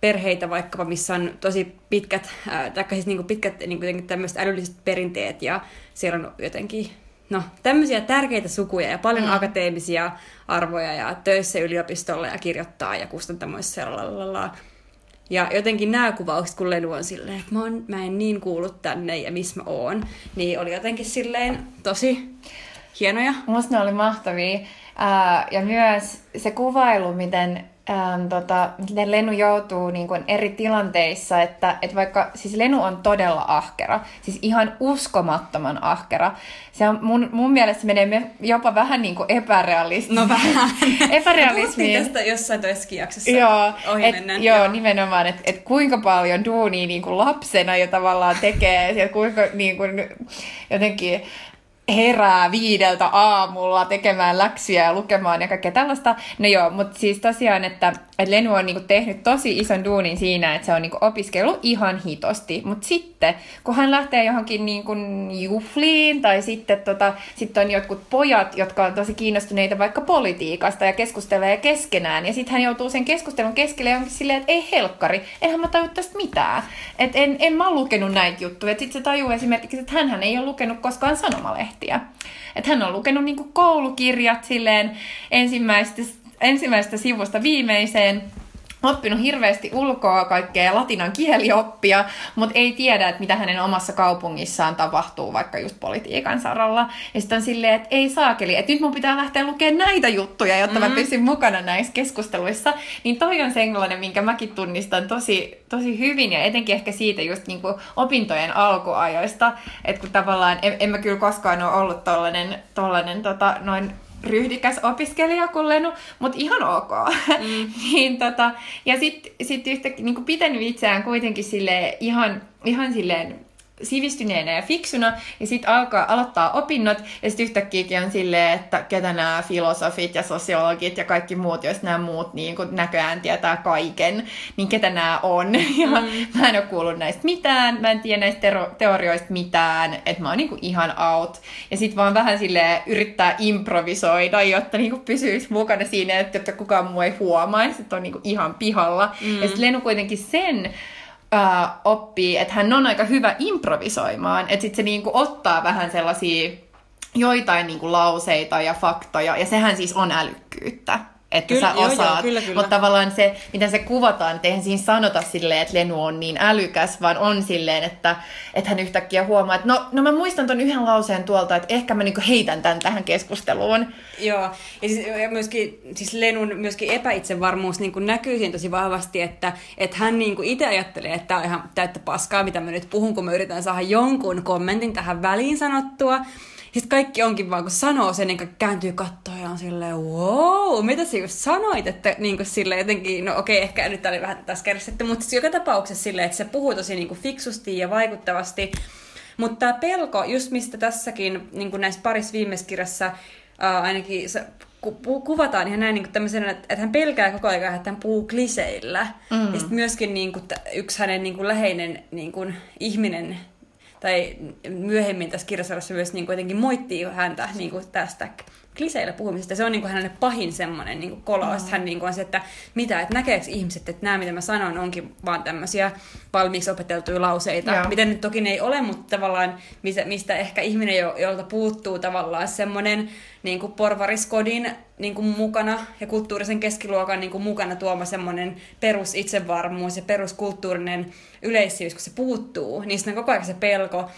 perheitä vaikkapa, missä on tosi pitkät, äh, tai siis niin kuin pitkät niin kuin tämmöiset älylliset perinteet, ja siellä on jotenkin no, tämmöisiä tärkeitä sukuja ja paljon mm. akateemisia arvoja ja töissä yliopistolla ja kirjoittaa ja kustantamoissa ja lalala. Ja jotenkin nämä kuvaukset, kun Lenu on silleen, että mä, oon, mä en niin kuullut tänne ja missä mä oon, niin oli jotenkin silleen tosi hienoja. Musta ne oli mahtavia. Uh, ja myös se kuvailu, miten ähm, tota, miten Lenu joutuu niin kuin eri tilanteissa, että, että vaikka siis Lenu on todella ahkera, siis ihan uskomattoman ahkera. Se on mun, mun mielestä menee jopa vähän niin kuin epärealismiin. No vähän. epärealismiin. tästä jossain toisessa jaksossa joo, et, mennään. Joo, joo, nimenomaan, että et kuinka paljon duunia niin kuin lapsena jo tavallaan tekee, ja kuinka niin kuin, jotenkin herää viideltä aamulla tekemään läksyjä ja lukemaan ja kaikkea tällaista. No joo, mutta siis tosiaan, että, että Lenu on niinku tehnyt tosi ison duunin siinä, että se on niinku opiskellut ihan hitosti. Mutta sitten, kun hän lähtee johonkin niinku juhliin tai sitten tota, sit on jotkut pojat, jotka on tosi kiinnostuneita vaikka politiikasta ja keskustelee keskenään. Ja sitten hän joutuu sen keskustelun keskelle jonkin silleen, että ei helkkari, enhän mä tajua tästä mitään. Että en, en mä lukenut näitä juttuja. Sitten se tajuu esimerkiksi, että hän ei ole lukenut koskaan sanomalehtiä lehtiä. Että hän on lukenut niin koulukirjat silleen ensimmäistä, ensimmäistä sivusta viimeiseen, oppinut hirveästi ulkoa kaikkea latinan kielioppia, mutta ei tiedä, että mitä hänen omassa kaupungissaan tapahtuu vaikka just politiikan saralla. Ja sitten on silleen, että ei saakeli, että nyt mun pitää lähteä lukemaan näitä juttuja, jotta mm-hmm. mä pysyn mukana näissä keskusteluissa. Niin toi on sellainen, minkä mäkin tunnistan tosi, tosi hyvin ja etenkin ehkä siitä just niin kuin opintojen alkuajoista, että kun tavallaan en, en mä kyllä koskaan ole ollut tollanen, tollanen tota, noin ryhdikäs opiskelija kuin Lenu, mutta ihan ok. Mm. niin, tota, ja sitten sit yhtäkkiä niin pitänyt itseään kuitenkin sille ihan, ihan silleen sivistyneenä ja fiksuna, ja sitten alkaa aloittaa opinnot, ja sitten yhtäkkiä on silleen, että ketä nämä filosofit ja sosiologit ja kaikki muut, jos nämä muut niin kun näköjään tietää kaiken, niin ketä nämä on. Ja mm. mä en ole kuullut näistä mitään, mä en tiedä näistä tero- teorioista mitään, että mä oon niin ihan out. Ja sitten vaan vähän sille yrittää improvisoida, jotta niin pysyisi mukana siinä, että, että kukaan muu ei huomaisi, että on niin ihan pihalla. Mm. Ja sitten Lenu kuitenkin sen oppii, että hän on aika hyvä improvisoimaan, että sitten se niinku ottaa vähän sellaisia joitain niinku lauseita ja faktoja, ja sehän siis on älykkyyttä. Että Kyllä, sä joo, joo, osaat. kyllä, kyllä. Mutta tavallaan se, miten se kuvataan, että eihän siinä sanota silleen, että Lenu on niin älykäs, vaan on silleen, että, että hän yhtäkkiä huomaa, että no, no mä muistan ton yhden lauseen tuolta, että ehkä mä niinku heitän tämän tähän keskusteluun. Joo, ja, siis, ja myöskin siis Lenun myöskin epäitsevarmuus niin näkyy siinä tosi vahvasti, että, että hän niin itse ajattelee, että tämä on ihan täyttä paskaa, mitä mä nyt puhun, kun mä yritän saada jonkun kommentin tähän väliin sanottua. Sitten kaikki onkin vaan, kun sanoo sen, niin kääntyy kattoon ja on silleen, wow, mitä sä just sanoit, että niin kuin silleen jotenkin, no okei, ehkä nyt tää oli vähän taas kärsitty, mutta siis joka tapauksessa silleen, että se puhuu tosi niin kuin fiksusti ja vaikuttavasti. Mutta tämä pelko, just mistä tässäkin niin kuin näissä parissa viimeisessä kirjassa ää, ainakin se, ku, kuvataan ihan näin niin tämmöisenä, että, että hän pelkää koko ajan, että hän puhuu kliseillä. Mm. Ja sitten myöskin niin kuin, yksi hänen niin kuin läheinen niin kuin, ihminen tai myöhemmin tässä kirjasarjassa myös niin kuin jotenkin moittii häntä niin kuin tästä kliseillä puhumisesta. Se on niin kuin hänelle pahin semmoinen niin kolaus. Mm. Hän niin kuin on se, että mitä, että näkeekö ihmiset, että nämä mitä mä sanon onkin vaan tämmöisiä valmiiksi opeteltuja lauseita. Joo. Miten nyt toki ne ei ole, mutta tavallaan mistä, mistä ehkä ihminen, jo, jolta puuttuu tavallaan semmoinen niin kuin porvariskodin niin kuin mukana ja kulttuurisen keskiluokan niin kuin mukana tuoma semmoinen perusitsevarmuus ja peruskulttuurinen yleisyys, kun se puuttuu, niin sitten on koko ajan se pelko,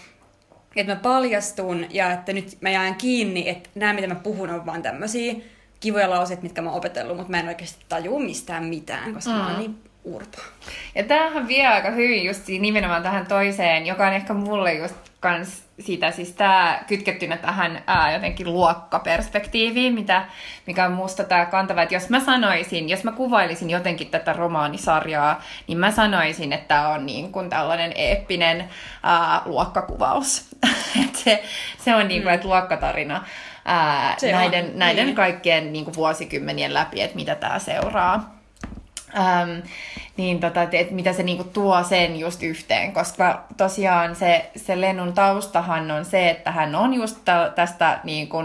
että mä paljastun ja että nyt mä jään kiinni, että nämä mitä mä puhun on vaan tämmöisiä kivoja lauseita, mitkä mä oon opetellut, mutta mä en oikeasti tajua mistään mitään, koska mm. mä oon niin urpa. Ja tämähän vie aika hyvin just nimenomaan tähän toiseen, joka on ehkä mulle just kans sitä, siis tämä kytkettynä tähän ää, jotenkin luokkaperspektiiviin, mitä, mikä on musta tämä kantava, että jos mä sanoisin, jos mä kuvailisin jotenkin tätä romaanisarjaa, niin mä sanoisin, että tämä on niin kuin tällainen eeppinen ää, luokkakuvaus. Et se, se on niin kuin, mm. että luokkatarina ää, Se on, näiden, näiden niin. kaikkien niin kuin vuosikymmenien läpi, että mitä tämä seuraa. Ähm, niin tota, et, et mitä se niinku tuo sen just yhteen, koska tosiaan se, se Lennun taustahan on se, että hän on just tä, tästä niinku,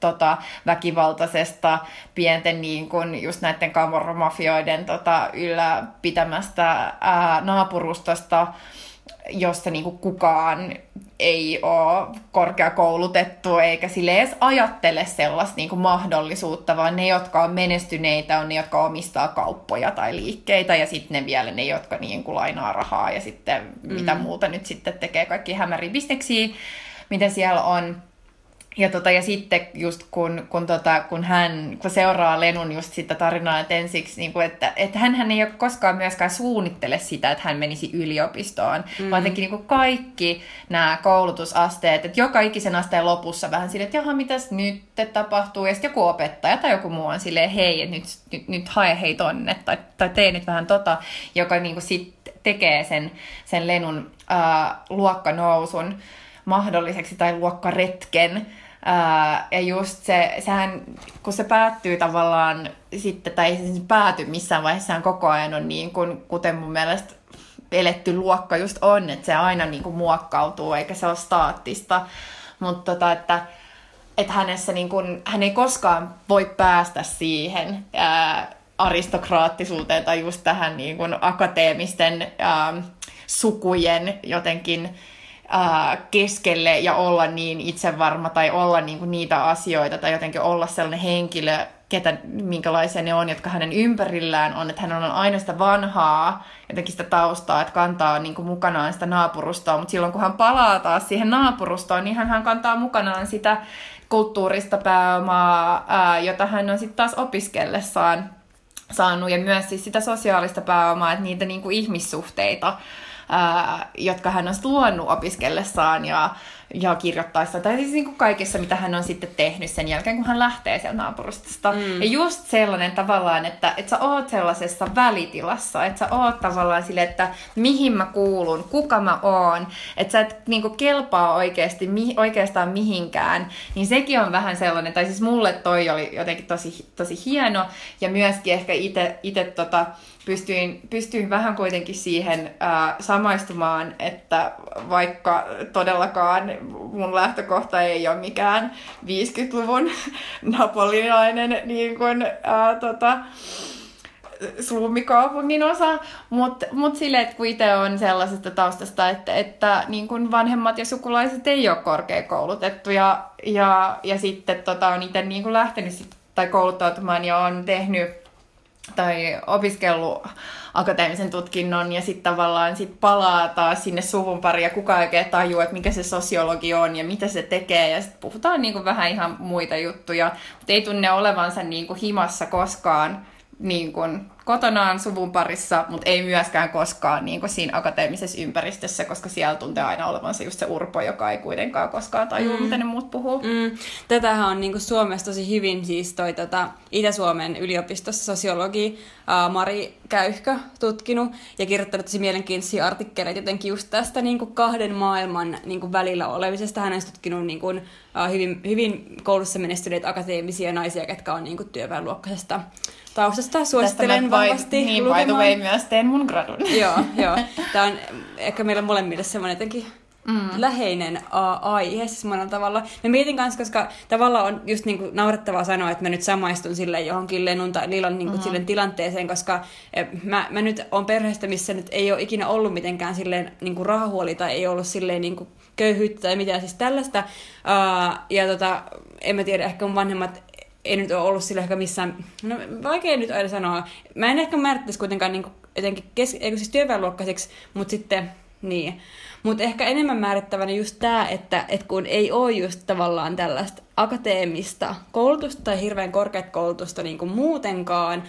tota, väkivaltaisesta pienten niin kun, just näiden kamoromafioiden tota, ylläpitämästä ää, naapurustosta, jossa niinku kukaan ei ole korkeakoulutettu eikä sille edes ajattele sellaista niinku mahdollisuutta, vaan ne, jotka on menestyneitä, on ne, jotka omistaa kauppoja tai liikkeitä ja sitten ne vielä ne, jotka niinku lainaa rahaa ja sitten mm. mitä muuta nyt sitten tekee kaikki hämäriä bisneksiä, mitä siellä on. Ja, tota, ja sitten just kun, kun, tota, kun hän kun seuraa Lenun just sitä tarinaa, että ensiksi, niin kuin, että, että hän ei ole koskaan myöskään suunnittele sitä, että hän menisi yliopistoon, mm. vaan jotenkin niin kuin kaikki nämä koulutusasteet, että joka ikisen asteen lopussa vähän silleen, että jaha, mitäs nyt tapahtuu, ja sitten joku opettaja tai joku muu on silleen, hei, että nyt, nyt, nyt hae hei tonne, tai, tai tee nyt vähän tota, joka niin kuin sit tekee sen, sen Lenun äh, luokkanousun mahdolliseksi tai luokkaretken, Ja just se, sehän, kun se päättyy tavallaan sitten, tai se pääty missään vaiheessa, koko ajan on niin kuin, kuten mun mielestä eletty luokka just on, että se aina niin kuin muokkautuu, eikä se ole staattista. Mutta tota, että, että hänessä niin kuin, hän ei koskaan voi päästä siihen ää, aristokraattisuuteen tai just tähän niin kuin akateemisten ää, sukujen jotenkin keskelle ja olla niin itsevarma tai olla niinku niitä asioita tai jotenkin olla sellainen henkilö, ketä, minkälaisia ne on, jotka hänen ympärillään on, että hän on aina sitä vanhaa, jotenkin sitä taustaa, että kantaa niin kuin mukanaan sitä naapurustoa, mutta silloin kun hän palaa taas siihen naapurustoon, niin hän kantaa mukanaan sitä kulttuurista pääomaa, ää, jota hän on sitten taas opiskellessaan saanut, ja myös siis sitä sosiaalista pääomaa, että niitä niin kuin ihmissuhteita, ää, jotka hän on luonut opiskellessaan ja, ja kirjoittaessa, tai siis niin kuin kaikessa, mitä hän on sitten tehnyt sen jälkeen, kun hän lähtee sieltä naapurustosta. Mm. Ja just sellainen tavallaan, että, että sä oot sellaisessa välitilassa, että sä oot tavallaan sille, että mihin mä kuulun, kuka mä oon, että sä et niin kuin kelpaa oikeasti, mi, oikeastaan mihinkään, niin sekin on vähän sellainen, tai siis mulle toi oli jotenkin tosi, tosi hieno, ja myöskin ehkä itse tota, pystyin, pystyin vähän kuitenkin siihen ää, samaistumaan, että vaikka todellakaan mun lähtökohta ei ole mikään 50-luvun napolilainen niin kuin, ää, tota, slummikaupungin osa, mutta mut silleen, että kun itse on sellaisesta taustasta, että, että niin kun vanhemmat ja sukulaiset ei ole korkeakoulutettuja ja, ja sitten tota, on itse niin lähtenyt sit tai kouluttautumaan ja on tehnyt tai opiskellut akateemisen tutkinnon ja sitten tavallaan sit palaa taas sinne suvun pari ja kukaan oikein tajuu, että mikä se sosiologi on ja mitä se tekee. Ja sitten puhutaan niinku vähän ihan muita juttuja, mutta ei tunne olevansa niinku himassa koskaan niin kuin kotonaan suvun parissa, mutta ei myöskään koskaan niin kuin siinä akateemisessa ympäristössä, koska siellä tuntee aina olevansa just se urpo, joka ei kuitenkaan koskaan tajua, mm. mitä ne muut puhuu. Mm. Tätähän on niin kuin Suomessa tosi hyvin siis toi tota, Itä-Suomen yliopistossa sosiologi ää, Mari Käyhkö tutkinut ja kirjoittanut tosi mielenkiintoisia artikkeleita jotenkin just tästä niin kuin kahden maailman niin kuin välillä olemisesta. Hän on tutkinut niin kuin, ää, hyvin, hyvin koulussa menestyneitä akateemisia naisia, jotka on niin kuin työväenluokkaisesta taustasta. Suosittelen vahvasti Niin, by the way, myös teen mun gradun. joo, joo. Tämä on ehkä meillä molemmille semmoinen jotenkin mm. läheinen aihe siis monella tavalla. Mä mietin kanssa, koska tavallaan on just niinku naurettavaa sanoa, että mä nyt samaistun sille johonkin Lenun tai Lilan niinku mm-hmm. tilanteeseen, koska eh, mä, mä nyt on perheestä, missä nyt ei ole ikinä ollut mitenkään silleen niinku rahahuoli tai ei ollut silleen niinku köyhyyttä tai mitään siis tällaista. Uh, ja tota, en mä tiedä, ehkä mun vanhemmat ei nyt ole ollut sillä ehkä missään, no vaikea nyt aina sanoa. Mä en ehkä määrittäisi kuitenkaan niin jotenkin kes, eikö siis työväenluokkaiseksi, mutta sitten niin. Mutta ehkä enemmän määrittävänä just tämä, että, että kun ei ole just tavallaan tällaista akateemista koulutusta tai hirveän korkeat koulutusta niin kuin muutenkaan,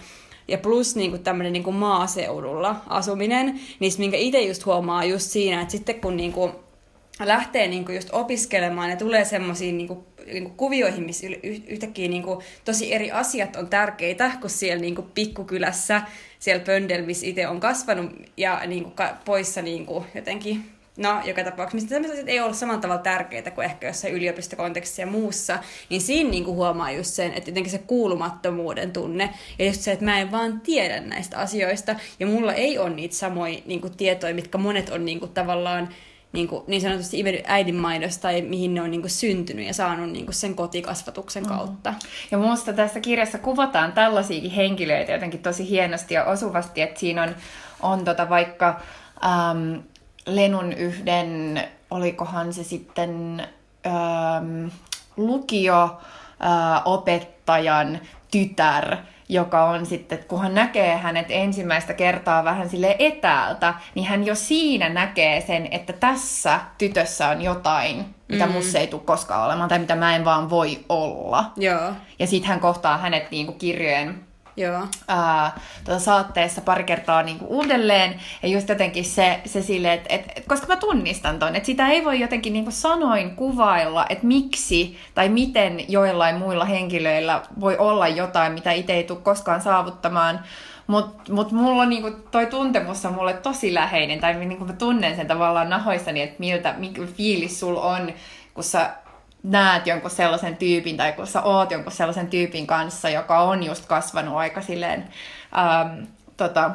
ja plus niin kuin tämmöinen niin kuin maaseudulla asuminen, niin minkä itse just huomaa just siinä, että sitten kun niin kuin lähtee niin kuin just opiskelemaan ja tulee semmoisiin niin kuin, niin kuin kuvioihin, missä yhtäkkiä niin kuin, tosi eri asiat on tärkeitä, kun siellä niin kuin, pikkukylässä, siellä pöndel, missä itse on kasvanut ja niin kuin, poissa niin kuin, jotenkin No, joka tapauksessa, mistä tämmöiset ei ole samalla tavalla tärkeitä kuin ehkä jossain yliopistokontekstissa ja muussa, niin siinä niin kuin huomaa just sen, että jotenkin se kuulumattomuuden tunne, ja just se, että mä en vaan tiedä näistä asioista, ja mulla ei ole niitä samoja niin kuin, tietoja, mitkä monet on niin kuin, tavallaan niin, kuin, niin sanotusti imennyt äidin maidosta tai mihin ne on niin kuin syntynyt ja saanut niin kuin sen kotikasvatuksen mm-hmm. kautta. Ja minusta tässä kirjassa kuvataan tällaisiakin henkilöitä jotenkin tosi hienosti ja osuvasti, että siinä on, on tota vaikka äm, Lenun yhden, olikohan se sitten äm, lukio, opettajan tytär, joka on sitten, kun hän näkee hänet ensimmäistä kertaa vähän sille etäältä, niin hän jo siinä näkee sen, että tässä tytössä on jotain, mitä mm. musta ei tule koskaan olemaan, tai mitä mä en vaan voi olla. Joo. Ja sitten hän kohtaa hänet niin kuin kirjojen Joo. Ää, tuota saatteessa pari kertaa niin kuin uudelleen. Ja just jotenkin se, se silleen, että et, et, koska mä tunnistan ton, että sitä ei voi jotenkin niin kuin sanoin kuvailla, että miksi tai miten joillain muilla henkilöillä voi olla jotain, mitä itse ei tule koskaan saavuttamaan. Mutta mut mulla niinku, toi tuntemus on mulle tosi läheinen, tai niinku mä tunnen sen tavallaan nahoissani, että miltä, mikä fiilis sul on, kun sä näet jonkun sellaisen tyypin tai kun sä oot jonkun sellaisen tyypin kanssa, joka on just kasvanut aika silleen, ähm, tota,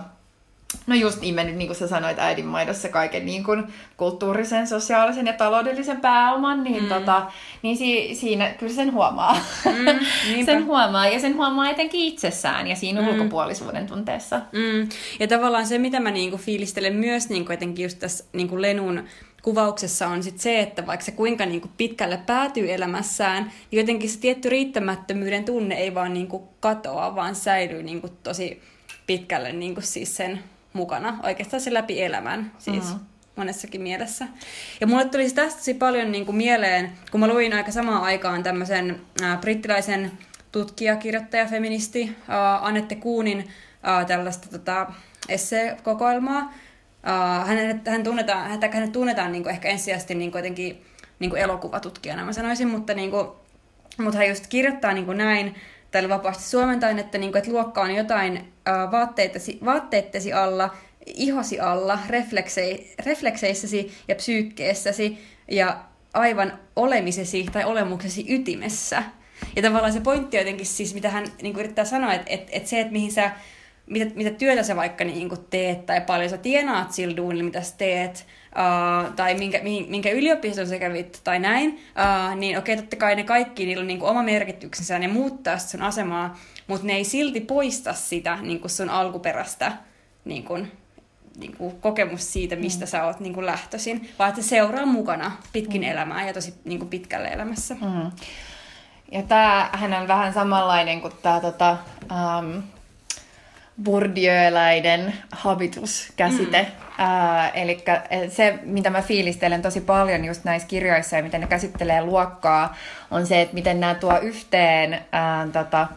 no just imennyt, niin kuin sä sanoit, äidinmaidossa kaiken niin kuin kulttuurisen, sosiaalisen ja taloudellisen pääoman, niin, mm. tota, niin si, siinä kyllä sen huomaa. Mm, sen huomaa ja sen huomaa etenkin itsessään ja siinä mm. ulkopuolisuuden tunteessa. Mm. Ja tavallaan se, mitä mä niinku fiilistelen myös niinku etenkin just tässä niinku Lenun kuvauksessa on sit se, että vaikka se kuinka niin kuin pitkälle päätyy elämässään, niin jotenkin se tietty riittämättömyyden tunne ei vaan niin kuin katoa, vaan säilyy niin kuin tosi pitkälle niin kuin siis sen mukana, oikeastaan se läpi elämän siis. Mm-hmm monessakin mielessä. Ja mulle tuli tästä tosi paljon niin kuin mieleen, kun mä luin aika samaan aikaan tämmöisen äh, brittiläisen tutkija, kirjoittaja, feministi äh, Annette Kuunin äh, tällaista tota, esseekokoelmaa, Uh, hän tunnetaan, hänet, hänet tunnetaan niin kuin ehkä ensisijaisesti niin kuin jotenkin niin kuin elokuvatutkijana, mä sanoisin, mutta, niin kuin, mutta hän just kirjoittaa niin kuin näin, tällä vapaasti suomentain, että, niin kuin, että luokka on jotain uh, vaatteitesi, vaatteittesi alla, ihosi alla, refleksei, reflekseissäsi ja psyykkeessäsi ja aivan olemisesi tai olemuksesi ytimessä. Ja tavallaan se pointti jotenkin siis, mitä hän niin kuin yrittää sanoa, että, että, että se, että mihin sä mitä, mitä työtä sä vaikka niin kuin teet tai paljon sä tienaat sillä duunilla, mitä sä teet, uh, tai minkä, minkä yliopiston sä kävit tai näin, uh, niin okei, totta kai ne kaikki, niillä on niin kuin oma merkityksensä ja ne muuttaa sun asemaa, mutta ne ei silti poista sitä niin kuin sun alkuperäistä niin kuin, niin kuin kokemus siitä, mistä mm. sä oot niin kuin lähtöisin, vaan että se seuraa mukana pitkin mm. elämää ja tosi niin kuin pitkälle elämässä. Mm. Ja tämähän on vähän samanlainen kuin tämä tota, um, Bourdieuläinen habituskäsite. Mm. Äh, eli se, mitä mä fiilistelen tosi paljon just näissä kirjoissa ja miten ne käsittelee luokkaa, on se, että miten nämä tuo yhteen äh, tota,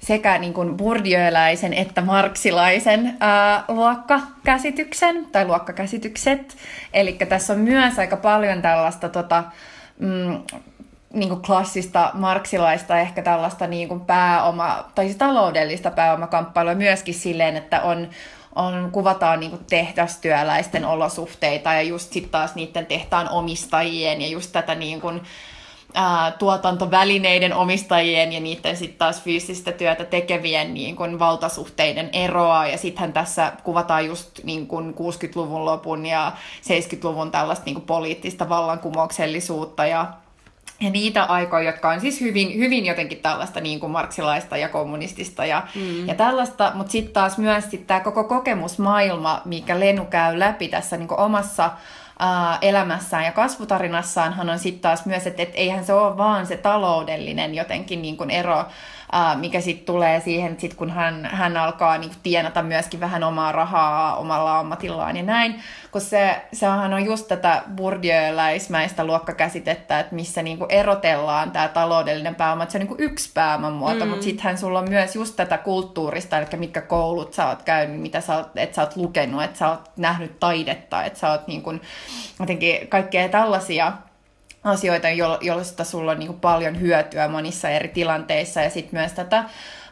sekä niin kuin bourdieuläisen että marksilaisen ää, luokkakäsityksen tai luokkakäsitykset. Eli tässä on myös aika paljon tällaista tota, mm, niin kuin klassista marksilaista ehkä tällaista niin kuin pääoma, tai siis taloudellista pääomakamppailua myöskin silleen, että on, on, kuvataan niin kuin tehdastyöläisten olosuhteita ja just sitten taas niiden tehtaan omistajien ja just tätä niin kuin, ää, tuotantovälineiden omistajien ja niiden sitten taas fyysistä työtä tekevien niin kun, valtasuhteiden eroa. Ja sittenhän tässä kuvataan just niin kun 60-luvun lopun ja 70-luvun tällaista niin kun, poliittista vallankumouksellisuutta ja ja niitä aikoja, jotka on siis hyvin, hyvin jotenkin tällaista niin kuin marksilaista ja kommunistista ja, mm. ja tällaista, mutta sitten taas myös sit tämä koko kokemusmaailma, mikä Lenu käy läpi tässä niin kuin omassa ää, elämässään ja kasvutarinassaan, hän on sitten taas myös, että et eihän se ole vaan se taloudellinen jotenkin niin kuin ero, ää, mikä sitten tulee siihen, että sit kun hän, hän alkaa niin kuin tienata myöskin vähän omaa rahaa omalla ammatillaan ja näin, kun se, sehän on just tätä burdieuläismäistä luokkakäsitettä, että missä niin kuin erotellaan tämä taloudellinen pääoma, että se on niin kuin yksi pääoman muoto, mm. mutta sittenhän sulla on myös just tätä kulttuurista, eli mitkä koulut sä oot käynyt, mitä sä oot, että sä oot lukenut, että sä oot nähnyt taidetta, että sä oot niin kuin, jotenkin kaikkea tällaisia asioita, joista sulla on niin kuin paljon hyötyä monissa eri tilanteissa. Ja sitten myös tätä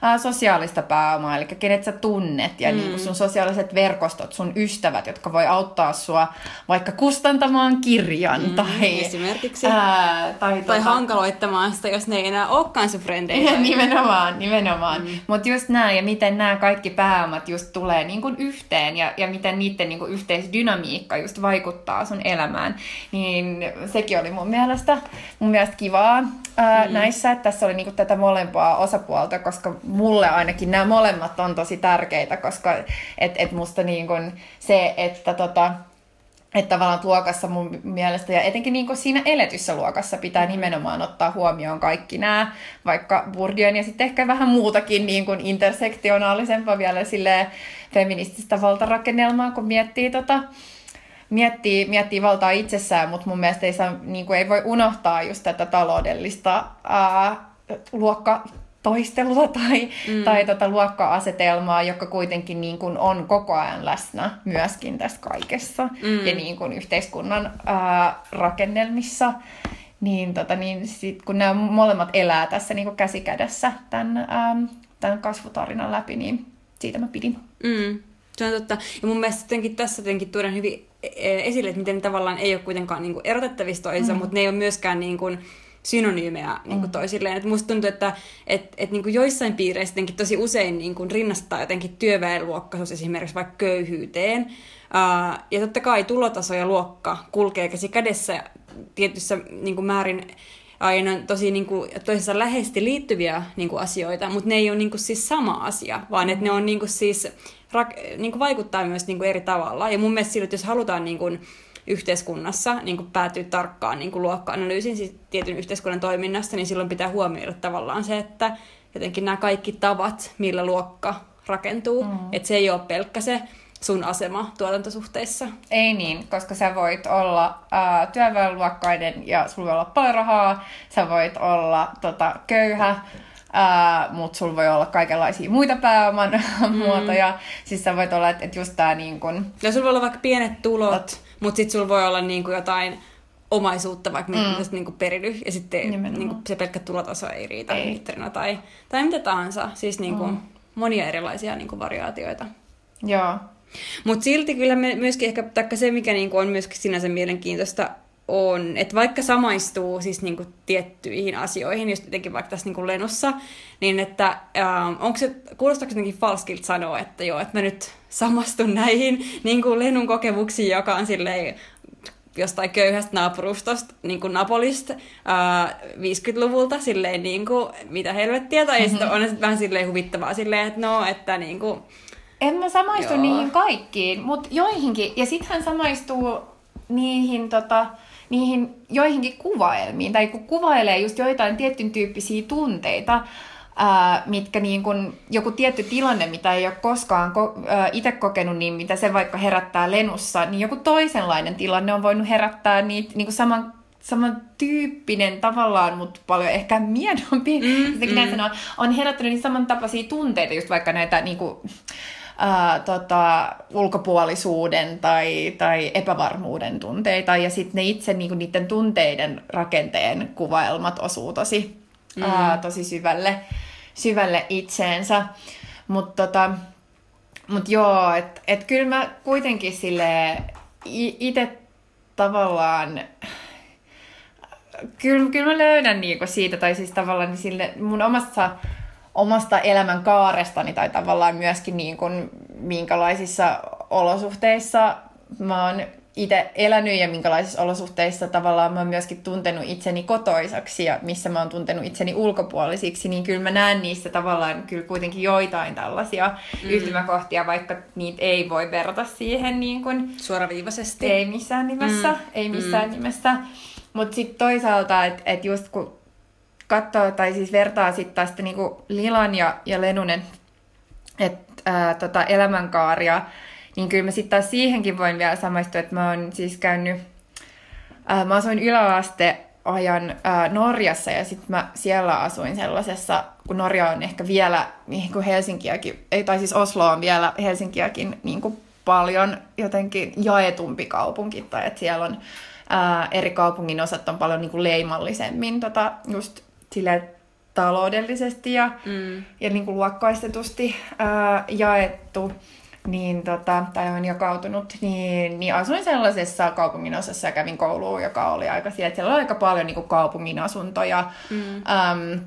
ää, sosiaalista pääomaa, eli kenet sä tunnet ja mm. niin sun sosiaaliset verkostot, sun ystävät, jotka voi auttaa sua vaikka kustantamaan kirjan mm, tai... Esimerkiksi. Ää, tai, tai tota... hankaloittamaan sitä, jos ne ei enää olekaan sun frendejä. nimenomaan, nimenomaan. Mm. Mutta just nämä ja miten nämä kaikki pääomat just tulee niin kuin yhteen ja, ja miten niiden niin kuin yhteisdynamiikka just vaikuttaa sun elämään, niin sekin oli mun mielestä, mun mielestä kivaa ää, mm. näissä, että tässä oli niin kuin tätä molempaa osapuolta, koska mulle ainakin nämä molemmat on tosi tärkeitä, koska et, et musta niin kun se, että tota, että tavallaan luokassa mun mielestä, ja etenkin niin siinä eletyssä luokassa pitää nimenomaan ottaa huomioon kaikki nämä, vaikka Bourdieu ja sitten ehkä vähän muutakin niin kuin intersektionaalisempaa vielä sille feminististä valtarakennelmaa, kun miettii, tota, miettii, miettii valtaa itsessään, mutta mun mielestä ei, saa, niin kuin ei voi unohtaa just tätä taloudellista ää, luokka toistelua tai, mm. tai tota luokka-asetelmaa, joka kuitenkin niin kuin on koko ajan läsnä myöskin tässä kaikessa mm. ja niin kuin yhteiskunnan ää, rakennelmissa. Niin, tota, niin sit, kun nämä molemmat elää tässä niin kuin käsikädessä tämän, ää, tämän kasvutarinan läpi, niin siitä mä pidin. Mm. Se on totta. Ja mun mielestä jotenkin tässä jotenkin tuodaan hyvin esille, että miten ne tavallaan ei ole kuitenkaan niin kuin erotettavissa toisiinsa, mm. mutta ne ei ole myöskään niin kuin, synonyymejä mm. niin kuin toisilleen. Et musta tuntuu, että et, et, niin kuin joissain piireissä tosi usein niin kuin rinnastaa jotenkin työväenluokkaisuus esimerkiksi vaikka köyhyyteen. Uh, ja totta kai tulotaso ja luokka kulkee käsi kädessä tietyssä niin kuin määrin aina tosi niin kuin, toisessa läheisesti liittyviä niin kuin asioita, mutta ne ei ole niin kuin, siis sama asia, vaan että ne on niin kuin, siis, rak, niin kuin, vaikuttaa myös niin kuin, eri tavalla. Ja mun mielestä sillä, että jos halutaan niin kuin, yhteiskunnassa niin kuin päätyy tarkkaan niin kuin luokka-analyysin siis tietyn yhteiskunnan toiminnasta, niin silloin pitää huomioida tavallaan se, että jotenkin nämä kaikki tavat, millä luokka rakentuu, mm. että se ei ole pelkkä se sun asema tuotantosuhteissa. Ei niin, koska sä voit olla äh, työväenluokkainen ja sulla voi olla paljon rahaa, sä voit olla tota, köyhä, Uh, mutta sulla voi olla kaikenlaisia muita pääoman mm. muotoja. Siis sä voit olla, että et just tää niin kun... Ja sulla voi olla vaikka pienet tulot, mutta sitten sulla voi olla niin kuin jotain omaisuutta vaikka mm. niin kuin perily, ja sitten niin kuin se pelkkä tulotaso ei riitä ei. mittarina, tai, tai mitä tahansa. Siis niin kuin mm. monia erilaisia niin kuin variaatioita. Joo. Mutta silti kyllä me myöskin ehkä, taikka se mikä niin kuin on myöskin sinänsä mielenkiintoista, on, että vaikka samaistuu siis niin kuin tiettyihin asioihin, just jotenkin vaikka tässä niin kuin Lenossa, niin että ähm, onko se, kuulostaako jotenkin falskilta sanoa, että joo, että mä nyt samastun näihin niin kuin Lenun kokemuksiin, joka on silleen jostain köyhästä naapurustosta, niin kuin Napolista, ää, 50-luvulta, silleen niin kuin, mitä helvettiä, tai mm-hmm. sitten on sitten vähän silleen huvittavaa silleen, että no, että niin kuin, En mä samaistu Joo. niihin kaikkiin, mutta joihinkin. Ja sitten hän samaistuu niihin, tota, niihin joihinkin kuvaelmiin, tai kun kuvailee just joitain tietyn tyyppisiä tunteita, ää, mitkä niin kun, joku tietty tilanne, mitä ei ole koskaan ko- itse kokenut, niin mitä se vaikka herättää lenussa, niin joku toisenlainen tilanne on voinut herättää niitä niin saman samantyyppinen tavallaan, mutta paljon ehkä miedompi, mm, mm. Sanoa, on herättänyt niin samantapaisia tunteita, just vaikka näitä niin kuin, ää, tota, ulkopuolisuuden tai, tai epävarmuuden tunteita, ja sitten ne itse niin kuin, niiden tunteiden rakenteen kuvailmat osuu tosi, mm. ää, tosi syvälle, syvälle itseensä. Mutta tota, mut joo, että et kyllä mä kuitenkin sille itse tavallaan kyllä, kyllä mä löydän niinku siitä, tai siis tavallaan sille mun omassa, omasta elämän kaarestani, tai tavallaan myöskin niinku, minkälaisissa olosuhteissa mä oon itse elänyt ja minkälaisissa olosuhteissa tavallaan mä oon myöskin tuntenut itseni kotoisaksi ja missä mä oon tuntenut itseni ulkopuolisiksi, niin kyllä mä näen niissä tavallaan kyllä kuitenkin joitain tällaisia mm. yhtymäkohtia, vaikka niitä ei voi verrata siihen niin kuin, suoraviivaisesti. Ei missään nimessä, mm. ei missään mm. nimessä. Mutta sitten toisaalta, että et just kun katsoo tai siis vertaa sitten taas niinku Lilan ja, ja Lenunen että tota, elämänkaaria, niin kyllä mä sitten taas siihenkin voin vielä samaistua, että mä oon siis käynyt, ää, mä asuin yläaste ajan ää, Norjassa ja sitten mä siellä asuin sellaisessa, kun Norja on ehkä vielä niin kuin Helsinkiäkin, ei, tai siis Oslo on vielä Helsinkiäkin niin kuin paljon jotenkin jaetumpi kaupunki, tai että siellä on ää, eri kaupungin osat on paljon niin kuin leimallisemmin tota, just sille taloudellisesti ja, mm. ja niin kuin luokkaistetusti ää, jaettu niin tota, tai on jakautunut, niin, niin asuin sellaisessa kaupungin osassa ja kävin kouluun, joka oli aika siellä, että siellä oli aika paljon niin kuin kaupungin asuntoja, mm. äm,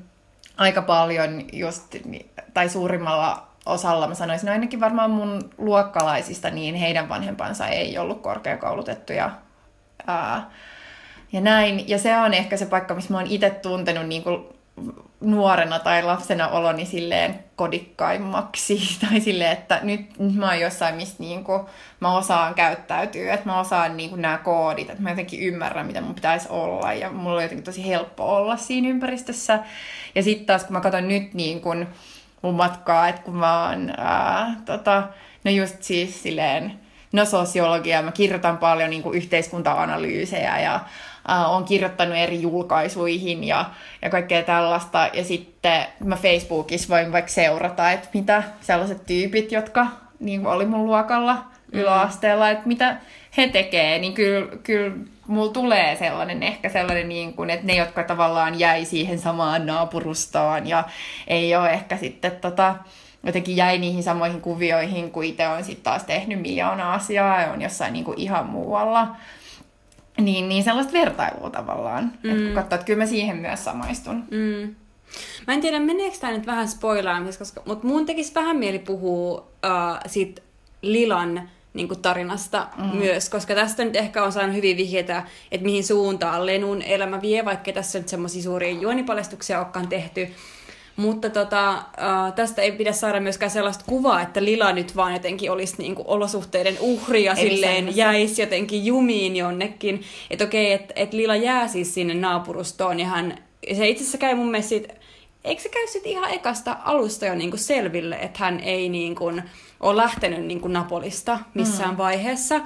aika paljon just, tai suurimmalla osalla, mä sanoisin ainakin varmaan mun luokkalaisista, niin heidän vanhempansa ei ollut korkeakoulutettuja ää, ja näin. Ja se on ehkä se paikka, missä mä oon itse tuntenut niin kuin nuorena tai lapsena oloni silleen kodikkaimmaksi. Tai silleen, että nyt, nyt mä oon jossain, missä niin kuin, mä osaan käyttäytyä, että mä osaan niin kuin, nämä koodit, että mä jotenkin ymmärrän, mitä mun pitäisi olla. Ja mulla on jotenkin tosi helppo olla siinä ympäristössä. Ja sitten taas, kun mä katson nyt niin kuin, mun matkaa, että kun mä oon, ää, tota, no just siis silleen, no sosiologia, mä kirjoitan paljon niin kuin yhteiskunta-analyysejä ja äh, olen kirjoittanut eri julkaisuihin ja, ja kaikkea tällaista. Ja sitten mä Facebookissa voin vaikka seurata, että mitä sellaiset tyypit, jotka niin oli mun luokalla mm. yläasteella, että mitä he tekee, niin kyllä, kyllä mulla tulee sellainen ehkä sellainen, niin kuin, että ne, jotka tavallaan jäi siihen samaan naapurustaan ja ei ole ehkä sitten tota, jotenkin jäi niihin samoihin kuvioihin, kun itse on sitten taas tehnyt miljoona asiaa ja on jossain niin kuin ihan muualla. Niin, niin sellaista vertailua tavallaan. Mm. Että kun katsoo, että kyllä mä siihen myös samaistun. Mm. Mä en tiedä, meneekö tämä nyt vähän spoilaamisessa, koska, mutta mun tekisi vähän mieli puhua uh, siitä Lilan niin kuin tarinasta mm. myös, koska tästä nyt ehkä on saanut hyvin vihjeitä, että mihin suuntaan Lenun elämä vie, vaikka tässä nyt semmoisia suuria juonipaljastuksia olekaan tehty. Mutta tota, äh, tästä ei pidä saada myöskään sellaista kuvaa, että Lila nyt vaan jotenkin olisi niinku olosuhteiden uhri ja silleen jäisi jotenkin jumiin jonnekin. Että okei, että et Lila jää siis sinne naapurustoon ja hän, se itse asiassa käy mun mielestä siitä, eikö se käy sitten ihan ekasta alusta jo niinku selville, että hän ei niinku ole lähtenyt niinku Napolista missään mm. vaiheessa.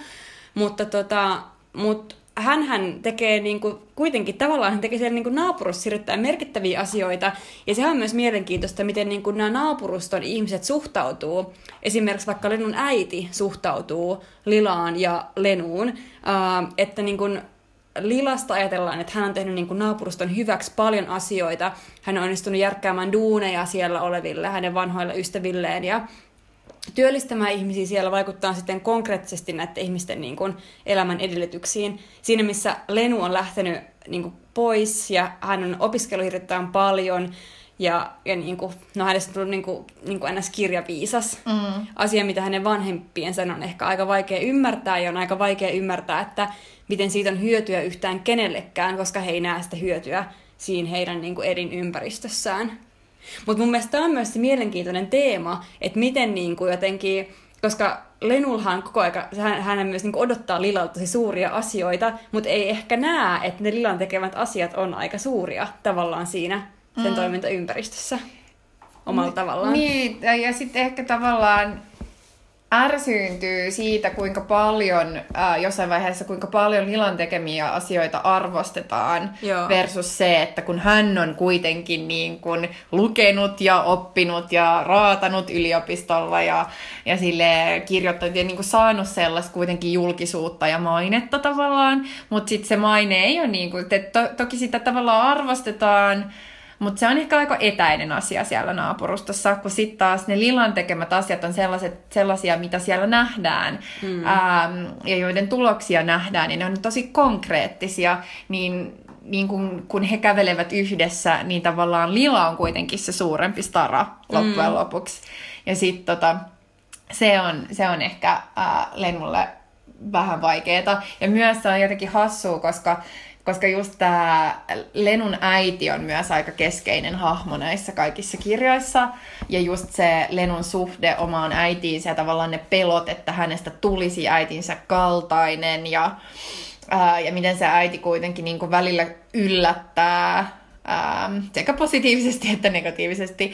Mutta tota, mut hän tekee niin kuin, kuitenkin tavallaan hän tekee siellä niin naapurussa merkittäviä asioita. Ja se on myös mielenkiintoista, miten niin kuin nämä naapuruston ihmiset suhtautuu. Esimerkiksi vaikka Lenun äiti suhtautuu Lilaan ja Lenuun. Äh, että niin kuin, Lilasta ajatellaan, että hän on tehnyt niin kuin naapuruston hyväksi paljon asioita. Hän on onnistunut järkkäämään duuneja siellä oleville, hänen vanhoille ystävilleen ja työllistämään ihmisiä siellä vaikuttaa sitten konkreettisesti näiden ihmisten niin kuin, elämän edellytyksiin. Siinä missä Lenu on lähtenyt niin kuin, pois ja hän on opiskellut hirveän paljon ja, ja niin kuin, no hänestä on tullut niin kuin, niin kuin ns. kirjaviisas mm. asia, mitä hänen vanhempiensa on ehkä aika vaikea ymmärtää ja on aika vaikea ymmärtää, että miten siitä on hyötyä yhtään kenellekään, koska he ei näe sitä hyötyä siinä heidän niin kuin, elinympäristössään. Mutta mun mielestä tämä on myös se mielenkiintoinen teema, että miten niin kuin jotenkin, koska Lenulhan koko aika, hän, hän myös niin odottaa Lilalta tosi suuria asioita, mutta ei ehkä näe, että ne Lilan tekemät asiat on aika suuria tavallaan siinä sen mm. toimintaympäristössä omalla tavallaan. Niin, ja sitten ehkä tavallaan ärsyyntyy siitä, kuinka paljon ää, jossain vaiheessa, kuinka paljon Lilan tekemiä asioita arvostetaan Joo. versus se, että kun hän on kuitenkin niin kuin lukenut ja oppinut ja raatanut yliopistolla ja, ja sille kirjoittanut ja niin kuin saanut sellaista kuitenkin julkisuutta ja mainetta tavallaan, mutta sitten se maine ei ole niin kuin, että to, toki sitä tavallaan arvostetaan, mutta se on ehkä aika etäinen asia siellä naapurustossa, kun sitten taas ne Lilan tekemät asiat on sellaiset, sellaisia, mitä siellä nähdään mm. ähm, ja joiden tuloksia nähdään, niin ne on tosi konkreettisia, niin niin kun, kun he kävelevät yhdessä, niin tavallaan Lila on kuitenkin se suurempi stara loppujen mm. lopuksi. Ja sitten tota, se, on, se on ehkä äh, Lennulle vähän vaikeeta. Ja myös se on jotenkin hassua, koska koska just tämä Lenun äiti on myös aika keskeinen hahmo näissä kaikissa kirjoissa. Ja just se Lenun suhde omaan äitiinsä ja tavallaan ne pelot, että hänestä tulisi äitinsä kaltainen ja, ää, ja miten se äiti kuitenkin niin kuin välillä yllättää ähm, sekä positiivisesti että negatiivisesti.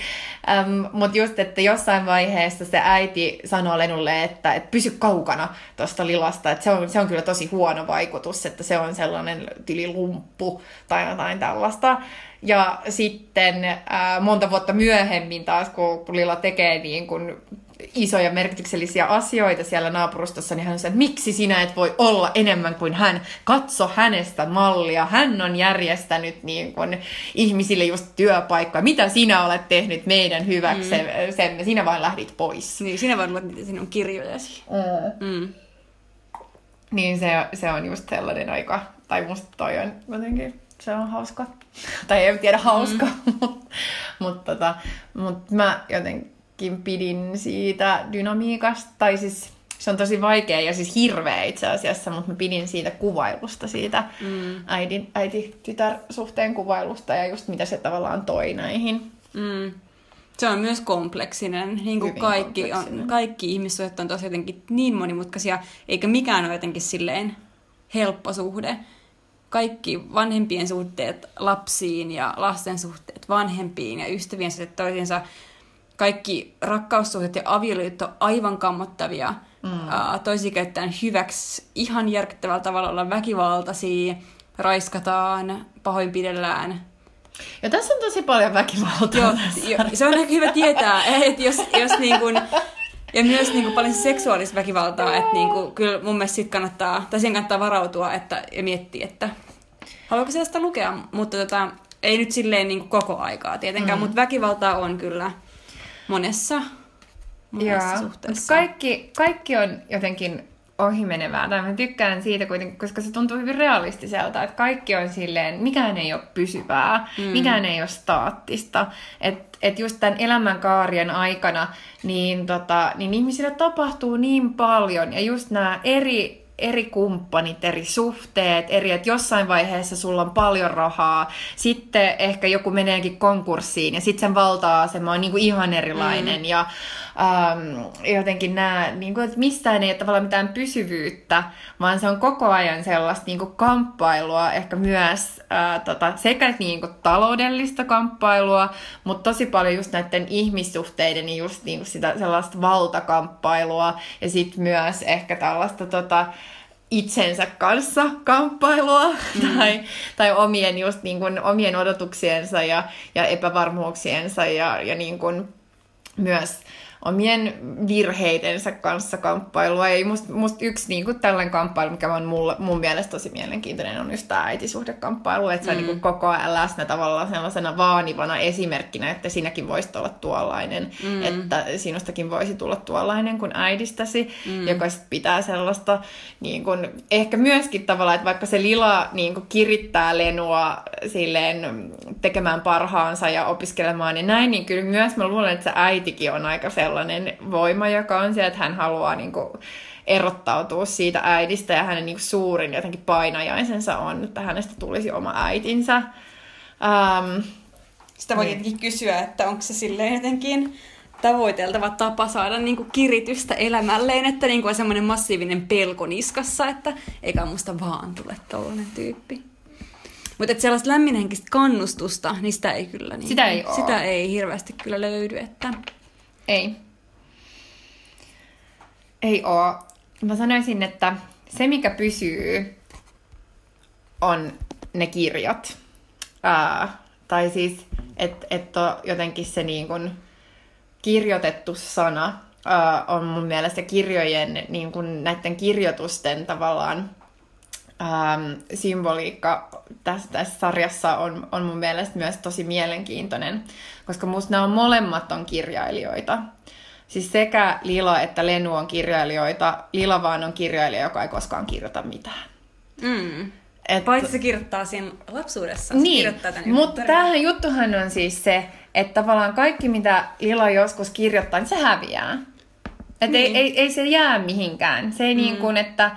Ähm, Mutta just, että jossain vaiheessa se äiti sanoo Lenulle, että et pysy kaukana tuosta lilasta, että se on, se on kyllä tosi huono vaikutus, että se on sellainen tililumppu tai jotain tällaista. Ja sitten äh, monta vuotta myöhemmin taas, kun Lila tekee niin kun isoja merkityksellisiä asioita siellä naapurustossa, niin hän sanoi, että miksi sinä et voi olla enemmän kuin hän. Katso hänestä mallia. Hän on järjestänyt niin kuin, ihmisille just työpaikkoja. Mitä sinä olet tehnyt meidän hyväksemme? Mm. Sinä vain lähdit pois. Niin, sinä vain luet niitä sinun kirjojasi. Mm. Mm. Niin se, se on just sellainen aika, tai musta toi on jotenkin, se on hauska. tai en tiedä hauska, mm. mutta mut, tota, mut mä jotenkin itsekin pidin siitä dynamiikasta, tai siis se on tosi vaikea ja siis hirveä itse asiassa, mutta mä pidin siitä kuvailusta, siitä mm. äidin, äiti-tytär-suhteen kuvailusta ja just mitä se tavallaan toi näihin. Mm. Se on myös kompleksinen, niin kuin kaikki, on, kaikki ihmissuhteet on tosi jotenkin niin monimutkaisia, eikä mikään ole jotenkin silleen helppo suhde. Kaikki vanhempien suhteet lapsiin ja lasten suhteet vanhempiin ja ystävien suhteet toisiinsa kaikki rakkaussuhteet ja avioliitto aivan kammottavia. Mm. Uh, toisi käyttäen hyväksi ihan järkyttävällä tavalla olla väkivaltaisia, raiskataan, pahoinpidellään. Ja tässä on tosi paljon väkivaltaa. Joo, jo, se on ehkä hyvä tietää, että jos, jos niin kun, ja myös niin kuin paljon seksuaalista väkivaltaa, että niin kuin, kyllä mun mielestä sit kannattaa, tai siihen kannattaa varautua että, ja miettiä, että haluatko sitä lukea, mutta tota, ei nyt silleen niin kuin koko aikaa tietenkään, mm. mutta väkivaltaa on kyllä monessa, monessa Joo, suhteessa. Kaikki, kaikki on jotenkin ohimenevää. Tai mä tykkään siitä kuitenkin, koska se tuntuu hyvin realistiselta, että kaikki on silleen, mikään ei ole pysyvää, mm. mikään ei ole staattista. Että et just tämän elämänkaarien aikana, niin, tota, niin ihmisillä tapahtuu niin paljon, ja just nämä eri eri kumppanit, eri suhteet, eri, että jossain vaiheessa sulla on paljon rahaa, sitten ehkä joku meneekin konkurssiin ja sitten sen valta-asema on niin kuin ihan erilainen mm. ja ähm, jotenkin nämä, niin kuin, että mistään ei ole tavallaan mitään pysyvyyttä, vaan se on koko ajan sellaista niin kuin kamppailua, ehkä myös äh, tota, sekä niin kuin taloudellista kamppailua, mutta tosi paljon just näiden ihmissuhteiden niin just niin kuin sitä sellaista valtakamppailua ja sitten myös ehkä tällaista tota, itsensä kanssa kamppailua mm. tai, tai omien, just niin kuin, omien odotuksiensa ja, ja epävarmuuksiensa ja, ja niin kuin myös omien virheidensä kanssa kamppailua. Ja must, must yksi niin kuin tällainen kamppailu, mikä on mulle, mun mielestä tosi mielenkiintoinen, on just tämä äitisuhdekamppailu. Että se on mm. niin kuin koko ajan läsnä tavallaan sellaisena vaanivana esimerkkinä, että sinäkin voisit olla tuollainen. Mm. Että sinustakin voisi tulla tuollainen kuin äidistäsi, mm. joka sit pitää sellaista niin kuin, ehkä myöskin tavallaan, että vaikka se Lila niin kuin kirittää Lenua silleen tekemään parhaansa ja opiskelemaan ja näin, niin kyllä myös mä luulen, että se äitikin on aika sellainen sellainen voima, joka on se, että hän haluaa niin kuin, erottautua siitä äidistä ja hänen niin kuin, suurin jotenkin painajaisensa on, että hänestä tulisi oma äitinsä. Um, Sitä voi niin. kysyä, että onko se silleen jotenkin tavoiteltava tapa saada niin kuin kiritystä elämälleen, että niin kuin on semmoinen massiivinen pelko niskassa, että eikä musta vaan tule tollainen tyyppi. Mutta sellaista lämminhenkistä kannustusta, niin sitä ei kyllä niin, Sitä ei sitä ei hirveästi kyllä löydy. Että... Ei. Ei oo. Mä sanoisin, että se mikä pysyy on ne kirjat. Ää, tai siis, että et jotenkin se niin kun kirjoitettu sana ää, on mun mielestä kirjojen, niin kun näiden kirjoitusten tavallaan ähm, symboliikka tässä, tässä sarjassa on, on mun mielestä myös tosi mielenkiintoinen, koska musta nämä on molemmat on kirjailijoita. Siis sekä Lila että Lenu on kirjailijoita. Lila vaan on kirjailija, joka ei koskaan kirjoita mitään. Mm. Et, Paitsi se kirjoittaa siinä lapsuudessa. Niin, mutta tämähän juttuhan on siis se, että tavallaan kaikki mitä Lila joskus kirjoittaa, niin se häviää. Että Niin. ei, ei, ei se jää mihinkään. Se ei niin kuin, että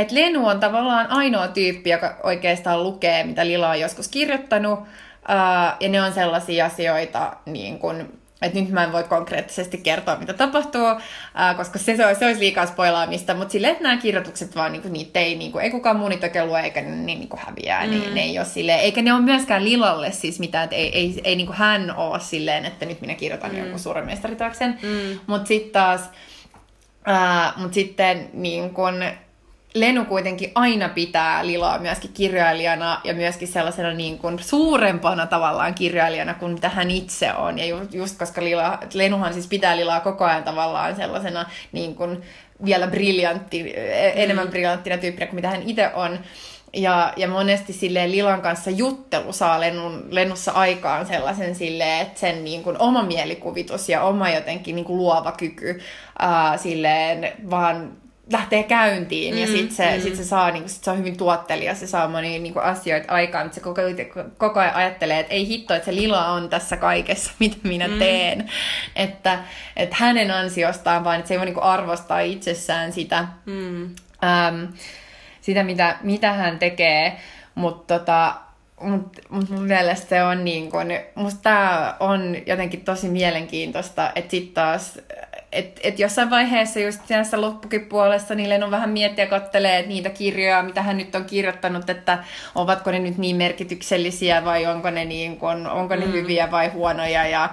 et Lenu on tavallaan ainoa tyyppi, joka oikeastaan lukee, mitä Lila on joskus kirjoittanut. Ää, ja ne on sellaisia asioita, niin kuin, että nyt mä en voi konkreettisesti kertoa, mitä tapahtuu, ää, koska se, se, olisi, se olisi liikaa spoilaamista, mutta silleen, että nämä kirjoitukset vaan, niin kuin, niitä ei, niin kuin, ei kukaan muu niitä lue, eikä ne, niin kuin häviää, mm. ne, ne ei ole silleen, eikä ne ole myöskään Lilalle siis mitään, että ei, ei, ei niin hän ole silleen, että nyt minä kirjoitan mm. jonkun suuren mm. mutta sitten taas, ää, mutta sitten niin kun, Lenu kuitenkin aina pitää Lilaa myöskin kirjailijana ja myöskin sellaisena niin kuin suurempana tavallaan kirjailijana kuin mitä hän itse on. Ja ju, just koska Lila, Lenuhan siis pitää Lilaa koko ajan tavallaan sellaisena niin kuin vielä briljantti, enemmän briljanttina tyyppinä kuin mitä hän itse on. Ja, ja monesti silleen Lilan kanssa juttelu saa Lenun, Lenussa aikaan sellaisen silleen, että sen niin kuin oma mielikuvitus ja oma jotenkin niin kuin luova kyky ää, silleen vaan lähtee käyntiin mm, ja sitten se, mm. sit se saa niinku, sit se on hyvin tuottelija, se saa monia niinku, asioita aikaan, mutta se koko, koko ajan ajattelee, että ei hitto, että se lila on tässä kaikessa, mitä minä mm. teen. Että, että hänen ansiostaan vaan, että se ei voi niinku, arvostaa itsessään sitä, Mm. äm, sitä mitä, mitä hän tekee, mutta tota, mut, mut mun mielestä se on niin kun, musta tää on jotenkin tosi mielenkiintoista, että sit taas, että et jossain vaiheessa just tässä loppukin puolessa niin on vähän miettiä ja kattelee että niitä kirjoja, mitä hän nyt on kirjoittanut, että ovatko ne nyt niin merkityksellisiä vai onko ne, niin kun, onko ne mm. hyviä vai huonoja ja,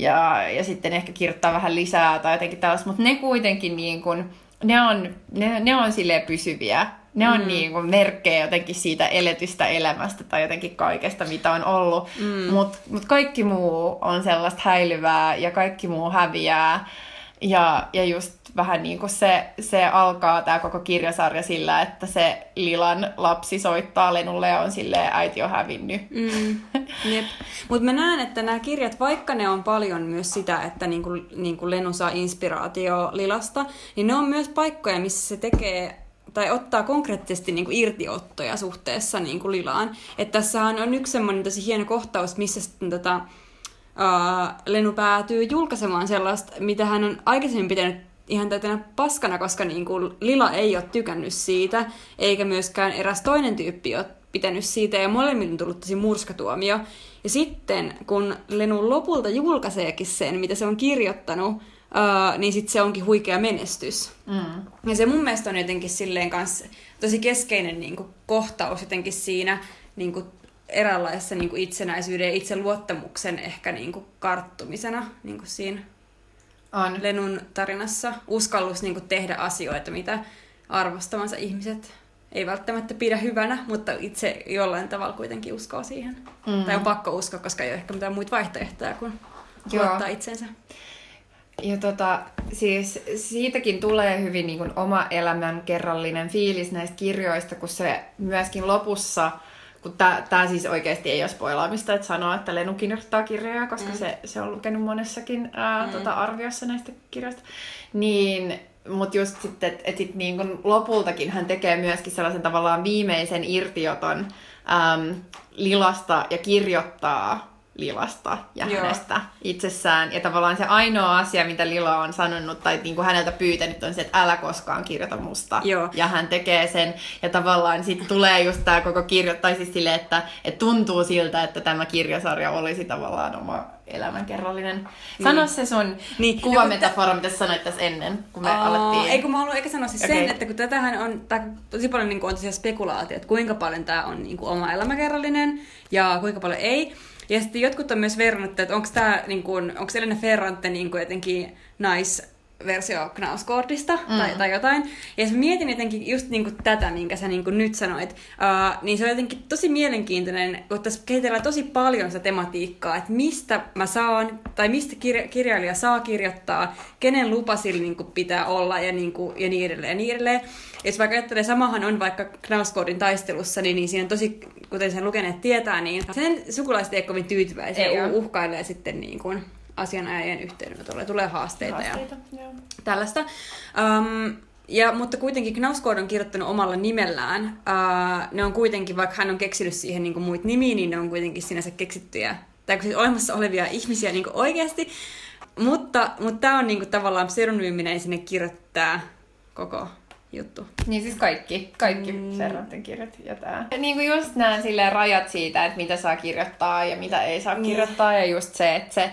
ja, ja sitten ehkä kirjoittaa vähän lisää tai jotenkin tällaista, mutta ne kuitenkin niin kun, ne on, ne, ne on silleen pysyviä. Ne on mm. niin kuin merkkejä jotenkin siitä eletystä elämästä tai jotenkin kaikesta, mitä on ollut. Mm. Mutta mut kaikki muu on sellaista häilyvää ja kaikki muu häviää. Ja, ja just vähän niin kuin se, se alkaa tämä koko kirjasarja sillä, että se Lilan lapsi soittaa Lenulle ja on silleen, äiti on hävinnyt. Mm, Mutta mä näen, että nämä kirjat, vaikka ne on paljon myös sitä, että niinku, niinku Lenu saa inspiraatio Lilasta, niin ne on myös paikkoja, missä se tekee tai ottaa konkreettisesti niin kuin irtiottoja suhteessa niin kuin Lilaan. Että tässähän on yksi semmoinen tosi hieno kohtaus, missä sitten tota, uh, Lenu päätyy julkaisemaan sellaista, mitä hän on aikaisemmin pitänyt ihan täytänä paskana, koska niin kuin Lila ei ole tykännyt siitä, eikä myöskään eräs toinen tyyppi ole pitänyt siitä, ja molemmille on tullut tosi murskatuomio. Ja sitten, kun Lenu lopulta julkaiseekin sen, mitä se on kirjoittanut, uh, niin sitten se onkin huikea menestys. Mm. Ja se mun mielestä on jotenkin silleen kanssa tosi keskeinen niin kuin, kohtaus jotenkin siinä niin kuin, eräänlaisessa niin kuin, itsenäisyyden ja itseluottamuksen ehkä niin kuin, karttumisena niin kuin siinä On. Lenun tarinassa. Uskallus niin kuin, tehdä asioita, mitä arvostamansa ihmiset ei välttämättä pidä hyvänä, mutta itse jollain tavalla kuitenkin uskoo siihen. Mm. Tai on pakko uskoa, koska ei ole ehkä mitään muita vaihtoehtoja kuin Joo. luottaa itsensä. Ja tota, siis siitäkin tulee hyvin niin kuin oma elämän kerrallinen fiilis näistä kirjoista, kun se myöskin lopussa, kun tämä siis oikeasti ei ole spoilaamista, että sanoa, että Lenu kirjoittaa kirjoja, koska mm. se, se on lukenut monessakin ää, mm. tota, arviossa näistä kirjoista, niin mutta just sitten, että et sit niin lopultakin hän tekee myöskin sellaisen tavallaan viimeisen irtioton äm, Lilasta ja kirjoittaa Lilasta ja Joo. hänestä itsessään. Ja tavallaan se ainoa asia, mitä Lila on sanonut tai niin kuin häneltä pyytänyt, on se, että älä koskaan kirjoita musta. Joo. Ja hän tekee sen. Ja tavallaan sitten tulee just tämä koko kirjo, tai siis sille, että, että tuntuu siltä, että tämä kirjasarja olisi tavallaan oma elämänkerrallinen. Sano se sun Niin. niin. kuvametafora, mitä sä sanoit tässä ennen, kun me Aa, alettiin. Ei kun mä haluan eikä sanoa siis okay. sen, että kun tätähän on tää, tosi paljon niin kuin, on tosiaan spekulaatio, että kuinka paljon tämä on niin kuin, oma elämäkerrallinen ja kuinka paljon ei. Ja sitten jotkut on myös verrannut, että onko tämä, niin onko Elena Ferrante niin jotenkin nais versio Knausgårdista mm. tai, tai jotain. Ja jos mietin jotenkin just niin kuin tätä, minkä sä niin kuin nyt sanoit, uh, niin se on jotenkin tosi mielenkiintoinen, kun tässä kehitellään tosi paljon sitä tematiikkaa, että mistä mä saan, tai mistä kirja- kirjailija saa kirjoittaa, kenen lupa sillä niin kuin pitää olla ja, niin kuin, ja niin edelleen ja niin edelleen. Ja jos vaikka ajattelee, samahan on vaikka Knausgårdin taistelussa, niin, niin siinä on tosi, kuten sen lukeneet tietää, niin sen sukulaiset ei ole kovin tyytyväisiä Ei ja uhkailee sitten niin kuin asianajajien yhteydenotolle. Tulee haasteita, ja Haasteita, joo. tällaista. Um, ja, mutta kuitenkin Knausgård on kirjoittanut omalla nimellään. Uh, ne on kuitenkin, vaikka hän on keksinyt siihen niin muita nimiä, niin ne on kuitenkin sinänsä keksittyjä, tai siis olemassa olevia ihmisiä niin oikeasti. Mutta, mutta tämä on niin kuin, tavallaan pseudonyyminen sinne kirjoittaa koko juttu. Niin siis kaikki, kaikki mm. Ferranten kirjat ja tää. Niin kuin just nämä silleen rajat siitä, että mitä saa kirjoittaa ja mitä ei saa Niin. kirjoittaa. Ja just se, että se,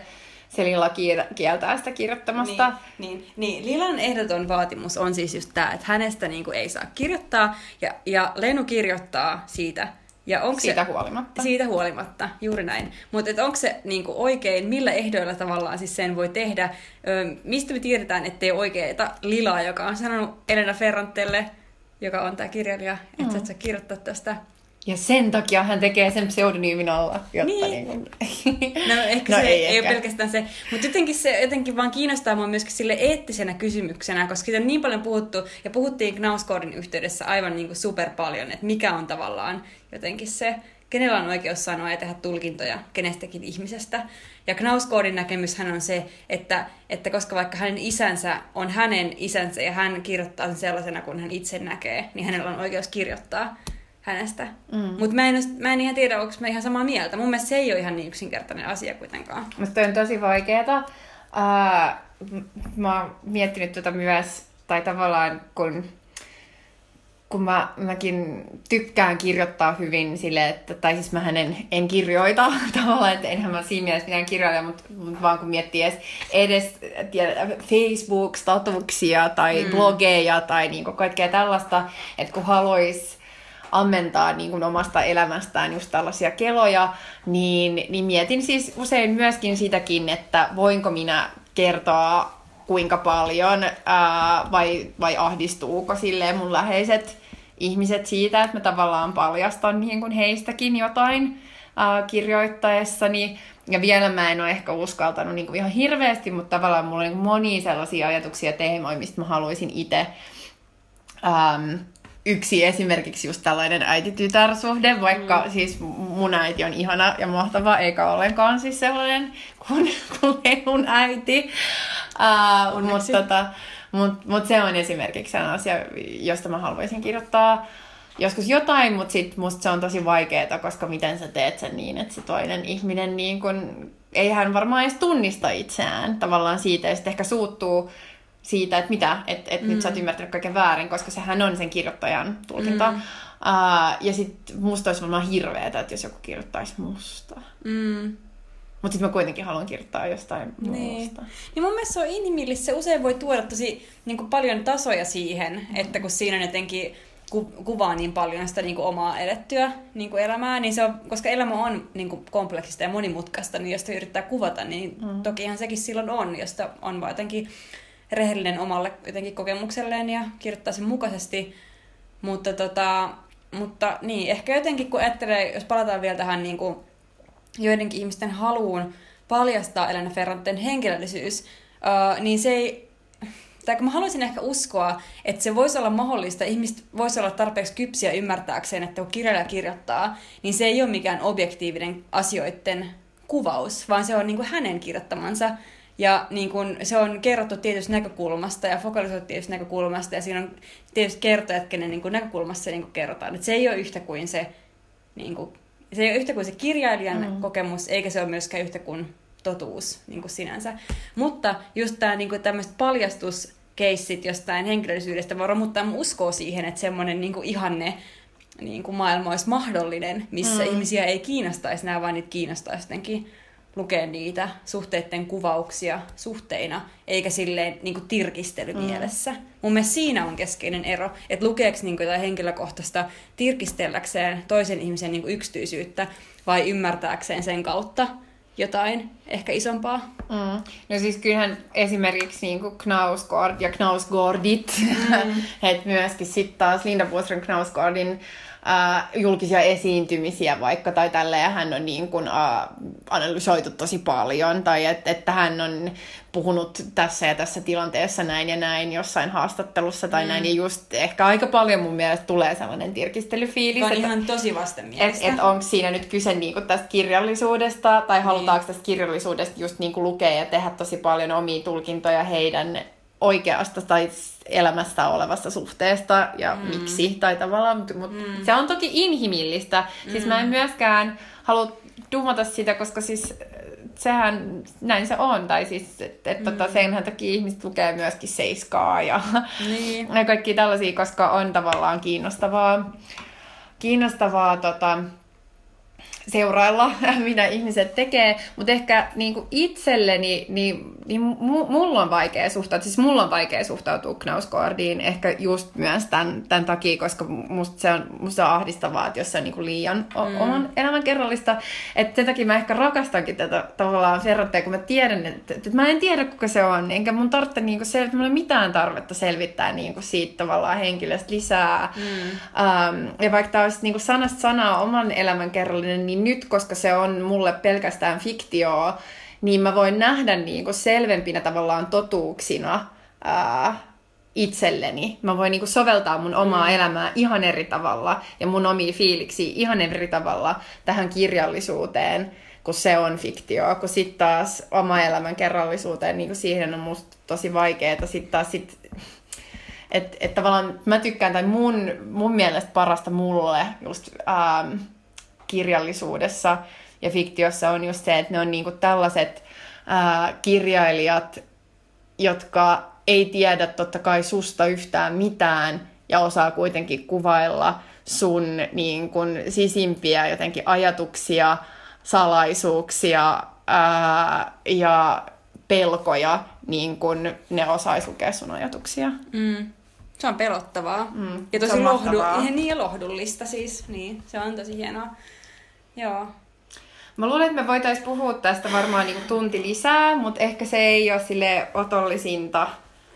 se kiel- kieltää sitä kirjoittamasta. Niin, niin, niin, Lilan ehdoton vaatimus on siis just tämä, että hänestä niinku ei saa kirjoittaa, ja, ja Lenu kirjoittaa siitä. Ja onko Siitä se, huolimatta. Siitä huolimatta, juuri näin. Mutta onko se niinku oikein, millä ehdoilla tavallaan siis sen voi tehdä? Ö, mistä me tiedetään, ettei ole oikeeta Lilaa, joka on sanonut Elena Ferrantelle, joka on tämä kirjailija, että mm. sä et saa kirjoittaa tästä. Ja sen takia hän tekee sen pseudonyymin alla, jotta Niin. niin. kuin... No ehkä No se ei ei, ehkä. ole pelkästään se, mutta jotenkin se jotenkin vaan kiinnostaa mua myöskin sille eettisenä kysymyksenä, koska siitä on niin paljon puhuttu, ja puhuttiin Knausgårdin yhteydessä aivan niin kuin super paljon, että mikä on tavallaan jotenkin se, kenellä on oikeus sanoa ja tehdä tulkintoja kenestäkin ihmisestä. Ja Knausgårdin näkemyshän on se, että, että koska vaikka hänen isänsä on hänen isänsä ja hän kirjoittaa sen sellaisena kuin hän itse näkee, niin hänellä on oikeus kirjoittaa hänestä. Mm. Mutta mä, en mä en ihan tiedä, onko mä ihan samaa mieltä. Mun mielestä se ei ole ihan niin yksinkertainen asia kuitenkaan. Musta toi on tosi vaikeeta. Uh, mä oon miettinyt tota myös, tai tavallaan kun, kun mä, mäkin tykkään kirjoittaa hyvin sille, että, tai siis mä en, en kirjoita tavallaan, että enhän mä siinä mielessä mitään kirjoita, mutta, mutta vaan kun miettii edes, edes tiedä, Facebook-statuksia tai mm. blogeja tai niinku kaikkea tällaista, että kun haluaisi ammentaa niin kuin omasta elämästään just tällaisia keloja, niin, niin mietin siis usein myöskin sitäkin, että voinko minä kertoa kuinka paljon ää, vai, vai ahdistuuko silleen mun läheiset ihmiset siitä, että mä tavallaan paljastan niin kuin heistäkin jotain ää, kirjoittaessani. Ja vielä mä en ole ehkä uskaltanut niin kuin ihan hirveästi, mutta tavallaan mulla on niin monia sellaisia ajatuksia ja teemoja, mistä mä haluaisin itse yksi esimerkiksi just tällainen äiti-tytär-suhde, vaikka mm. siis mun äiti on ihana ja mahtava, eikä ollenkaan siis sellainen kuin, kuin Leun äiti. Uh, Onneksi. mutta tota, mut, mut se on esimerkiksi sellainen asia, josta mä haluaisin kirjoittaa joskus jotain, mutta sit musta se on tosi vaikeaa, koska miten sä teet sen niin, että se toinen ihminen niin kun, ei hän varmaan edes tunnista itseään tavallaan siitä ja sitten ehkä suuttuu siitä, että mitä, että et mm. nyt sä oot ymmärtänyt kaiken väärin, koska sehän on sen kirjoittajan tulkinta. Mm. Uh, ja sitten musta olisi varmaan hirveetä, että jos joku kirjoittaisi musta. Mm. Mutta sitten mä kuitenkin haluan kirjoittaa jostain Niin. muusta. niin mun mielestä se on inhimillistä. Se usein voi tuoda tosi niin kuin paljon tasoja siihen, että kun siinä jotenkin ku, kuvaa niin paljon sitä niin kuin omaa elettyä niin kuin elämää, niin se on, koska elämä on niin kuin kompleksista ja monimutkaista, niin jos sitä yrittää kuvata, niin mm. tokihan sekin silloin on, josta on vaan jotenkin rehellinen omalle jotenkin kokemukselleen ja kirjoittaa sen mukaisesti. Mutta, tota, mutta niin, ehkä jotenkin kun ajattelee, jos palataan vielä tähän niin kuin joidenkin ihmisten haluun paljastaa Elena Ferranten henkilöllisyys, uh, niin se ei, tai kun mä haluaisin ehkä uskoa, että se voisi olla mahdollista, ihmiset voisi olla tarpeeksi kypsiä ymmärtääkseen, että kun kirjailija kirjoittaa, niin se ei ole mikään objektiivinen asioiden kuvaus, vaan se on niin kuin hänen kirjoittamansa. Ja niin kun, se on kerrottu tietystä näkökulmasta ja fokalisoitu tietystä näkökulmasta ja siinä on tietysti kertojat, kenen niin kun, näkökulmasta se niin kun, kerrotaan. Et se ei ole yhtä kuin se niin kun, Se ei ole yhtä kuin se kirjailijan mm. kokemus, eikä se ole myöskään yhtä kuin totuus niin kuin sinänsä. Mutta just tämä niin tämmöiset paljastuskeissit jostain henkilöllisyydestä voi romuttaa uskoa siihen, että semmoinen niin ihanne niin kuin maailma olisi mahdollinen, missä mm. ihmisiä ei kiinnostaisi nämä, vaan niitä kiinnostaisi jotenkin lukea niitä suhteiden kuvauksia suhteina, eikä silleen niin kuin tirkistelymielessä. Mm. Mun mielestä siinä on keskeinen ero, että lukeeko niin kuin jotain henkilökohtaista tirkistelläkseen toisen ihmisen niin kuin yksityisyyttä vai ymmärtääkseen sen kautta jotain ehkä isompaa. Mm. No siis kyllähän esimerkiksi niin kuin Knausgård ja Knausgårdit, mm. että myöskin sitten taas Linda Buostrom Knausgårdin äh, julkisia esiintymisiä vaikka, tai tälleen hän on niin kuin, äh, analysoitu tosi paljon, tai että, että hän on puhunut tässä ja tässä tilanteessa näin ja näin jossain haastattelussa tai mm. näin, ja just ehkä aika paljon mun mielestä tulee sellainen tirkistelyfiilis. on että, ihan tosi vastenmielistä. Että et onko siinä nyt kyse niinku tästä kirjallisuudesta, tai niin. halutaanko tästä kirjallisuudesta just niinku lukea ja tehdä tosi paljon omia tulkintoja heidän oikeasta tai elämässä olevasta suhteesta ja mm. miksi tai tavallaan, mutta mut mm. se on toki inhimillistä. Mm. Siis mä en mm. myöskään halua dumata sitä, koska siis sehän, näin se on, tai siis, että et, tota, mm. tota, senhän takia ihmiset lukee myöskin seiskaa ja, niin. ja kaikki tällaisia, koska on tavallaan kiinnostavaa, kiinnostavaa tota, seurailla, mitä ihmiset tekee, mutta ehkä niin kuin itselleni, niin, niin mulla on vaikea suhtautua, siis mulla on vaikea suhtautua Knausgårdiin ehkä just myös tämän, tämän takia, koska musta se on, musta on ahdistavaa, että jos se on niin kuin liian mm. oman elämän kerrallista, että sen takia mä ehkä rakastankin tätä tavallaan Ferrattea, kun mä tiedän, että, että mä en tiedä kuka se on, enkä mun tarvitse niin kuin selvittää, mulla ei mitään tarvetta selvittää niin kuin siitä tavallaan henkilöstä lisää, mm. um, ja vaikka tämä olisi niin kuin sanasta sanaa oman elämän kerrallinen, niin niin nyt, koska se on mulle pelkästään fiktioa, niin mä voin nähdä niin kuin selvempinä tavallaan totuuksina ää, itselleni. Mä voin niin kuin soveltaa mun omaa mm. elämää ihan eri tavalla ja mun omia fiiliksiä ihan eri tavalla tähän kirjallisuuteen, kun se on fiktioa, kun sitten taas oma elämän kerrallisuuteen, niin kuin siihen on musta tosi vaikeaa. Sitten taas sit, että et tavallaan mä tykkään, tai mun, mun mielestä parasta mulle just ähm, kirjallisuudessa ja fiktiossa on just se, että ne on niinku tällaiset ää, kirjailijat, jotka ei tiedä totta kai susta yhtään mitään ja osaa kuitenkin kuvailla sun niin kun, sisimpiä jotenkin ajatuksia, salaisuuksia ää, ja pelkoja, niin kun ne osaisi lukea sun ajatuksia. Mm. Se on pelottavaa. Mm, ja tosi lohdu, ihan niin lohdullista siis. Niin, se on tosi hienoa. Joo. Mä luulen, että me voitaisiin puhua tästä varmaan niin tunti lisää, mutta ehkä se ei ole sille otollisinta.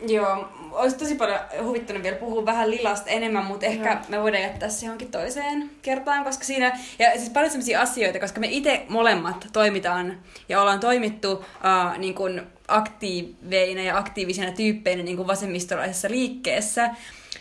Joo, olisi tosi paljon huvittunut vielä puhua vähän Lilasta enemmän, mutta ehkä Joo. me voidaan jättää se johonkin toiseen kertaan, koska siinä, ja siis paljon sellaisia asioita, koska me itse molemmat toimitaan ja ollaan toimittu uh, niin kuin aktiiveina ja aktiivisina tyyppeinä niin kuin vasemmistolaisessa liikkeessä,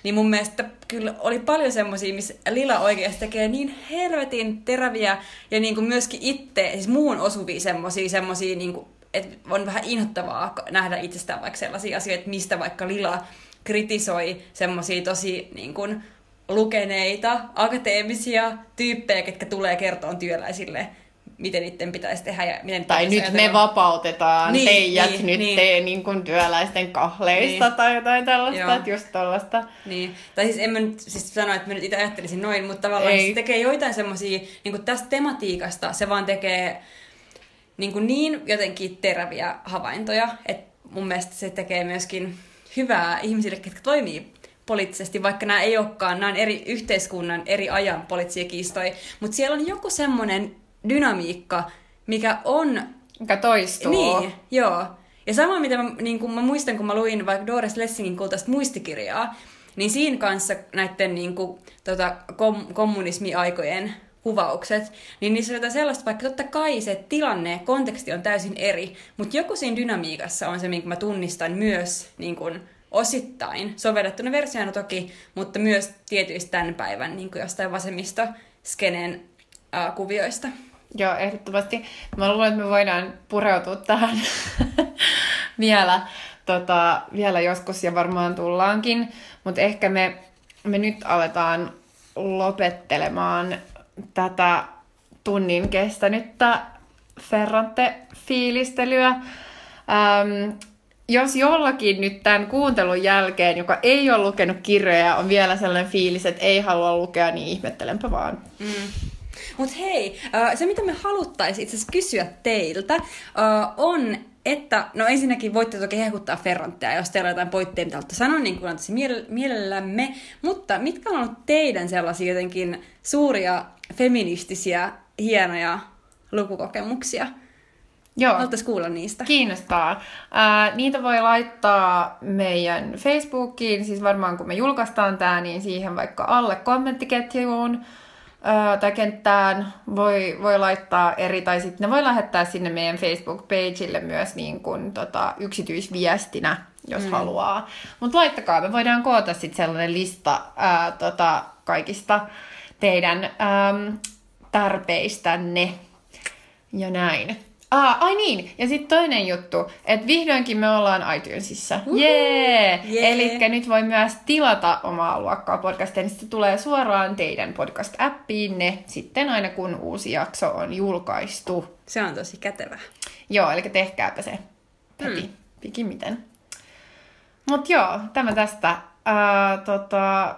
niin mun mielestä kyllä oli paljon semmoisia, missä Lila oikeasti tekee niin helvetin teräviä ja niin kuin myöskin itse, siis muun osuvia semmoisia, semmoisia niin kuin, että on vähän inhottavaa nähdä itsestään vaikka sellaisia asioita, mistä vaikka Lila kritisoi semmoisia tosi niin kuin, lukeneita, akateemisia tyyppejä, ketkä tulee kertoa työläisille miten niiden pitäisi tehdä ja miten Tai nyt ajatella. me vapautetaan niin, teijät niin, nyt niin. tee niin kuin työläisten kahleista niin. tai jotain tällaista, Joo. että just tollaista. Niin, tai siis en mä nyt siis sano, että mä nyt itse ajattelisin noin, mutta tavallaan Ei. se tekee joitain semmoisia, niin kuin tästä tematiikasta se vaan tekee niin, kuin niin jotenkin teräviä havaintoja, että mun mielestä se tekee myöskin hyvää ihmisille, ketkä toimii poliittisesti, vaikka nämä ei olekaan, nämä on eri yhteiskunnan, eri ajan poliittisia kiistoja, mutta siellä on joku semmoinen dynamiikka, mikä on... Mikä toistuu. Niin, joo. Ja sama, mitä mä, niin kun mä muistan, kun mä luin vaikka Doris Lessingin kultaista muistikirjaa, niin siinä kanssa näiden niin kuin, tota, kom- kommunismiaikojen kuvaukset, niin niissä on sellaista, vaikka totta kai se tilanne, konteksti on täysin eri, mutta joku siinä dynamiikassa on se, minkä mä tunnistan myös niin kuin, osittain, sovellettuna versiona toki, mutta myös tietyistä tämän päivän niin kuin jostain vasemmista skeneen ää, kuvioista. Joo, ehdottomasti. Mä luulen, että me voidaan pureutua tähän vielä, tota, vielä joskus ja varmaan tullaankin, mutta ehkä me, me nyt aletaan lopettelemaan tätä tunnin kestänyttä Ferrante-fiilistelyä. Ähm, jos jollakin nyt tämän kuuntelun jälkeen, joka ei ole lukenut kirjoja, on vielä sellainen fiilis, että ei halua lukea, niin ihmettelenpä vaan. Mm. Mutta hei, se mitä me haluttaisiin itse asiassa kysyä teiltä on, että, no ensinnäkin voitte toki hehkuttaa Ferranttia, jos teillä on jotain pointteja, mitä haluatte sanoa, niin kuin mielellämme, mutta mitkä on ollut teidän sellaisia jotenkin suuria feministisiä, hienoja lukukokemuksia? Joo. Haluaisi kuulla niistä. Kiinnostaa. Ää, niitä voi laittaa meidän Facebookiin, siis varmaan kun me julkaistaan tämä, niin siihen vaikka alle kommenttiketjuun tai kenttään voi, voi laittaa eri, tai sitten ne voi lähettää sinne meidän Facebook-pageille myös niin kuin, tota, yksityisviestinä, jos mm. haluaa. Mutta laittakaa, me voidaan koota sitten sellainen lista ää, tota, kaikista teidän äm, tarpeistänne ja näin. Ah, ai niin, ja sitten toinen juttu, että vihdoinkin me ollaan iTunesissa. Jee! Yeah. Eli nyt voi myös tilata omaa luokkaa podcastia, niin se tulee suoraan teidän podcast-appiinne sitten aina kun uusi jakso on julkaistu. Se on tosi kätevä. Joo, eli tehkääpä se heti, hmm. pikimiten. Mut joo, tämä tästä. Uh, tota,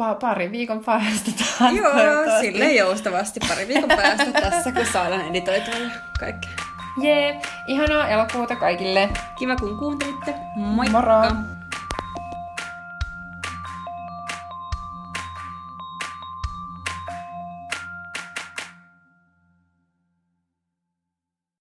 pa- pari viikon päästä taas. Joo, sille joustavasti pari viikon päästä tässä, kun saadaan editoitua ja kaikkea. Jee, ihanaa elokuuta kaikille. Kiva kun kuuntelitte. Moikka! Moro!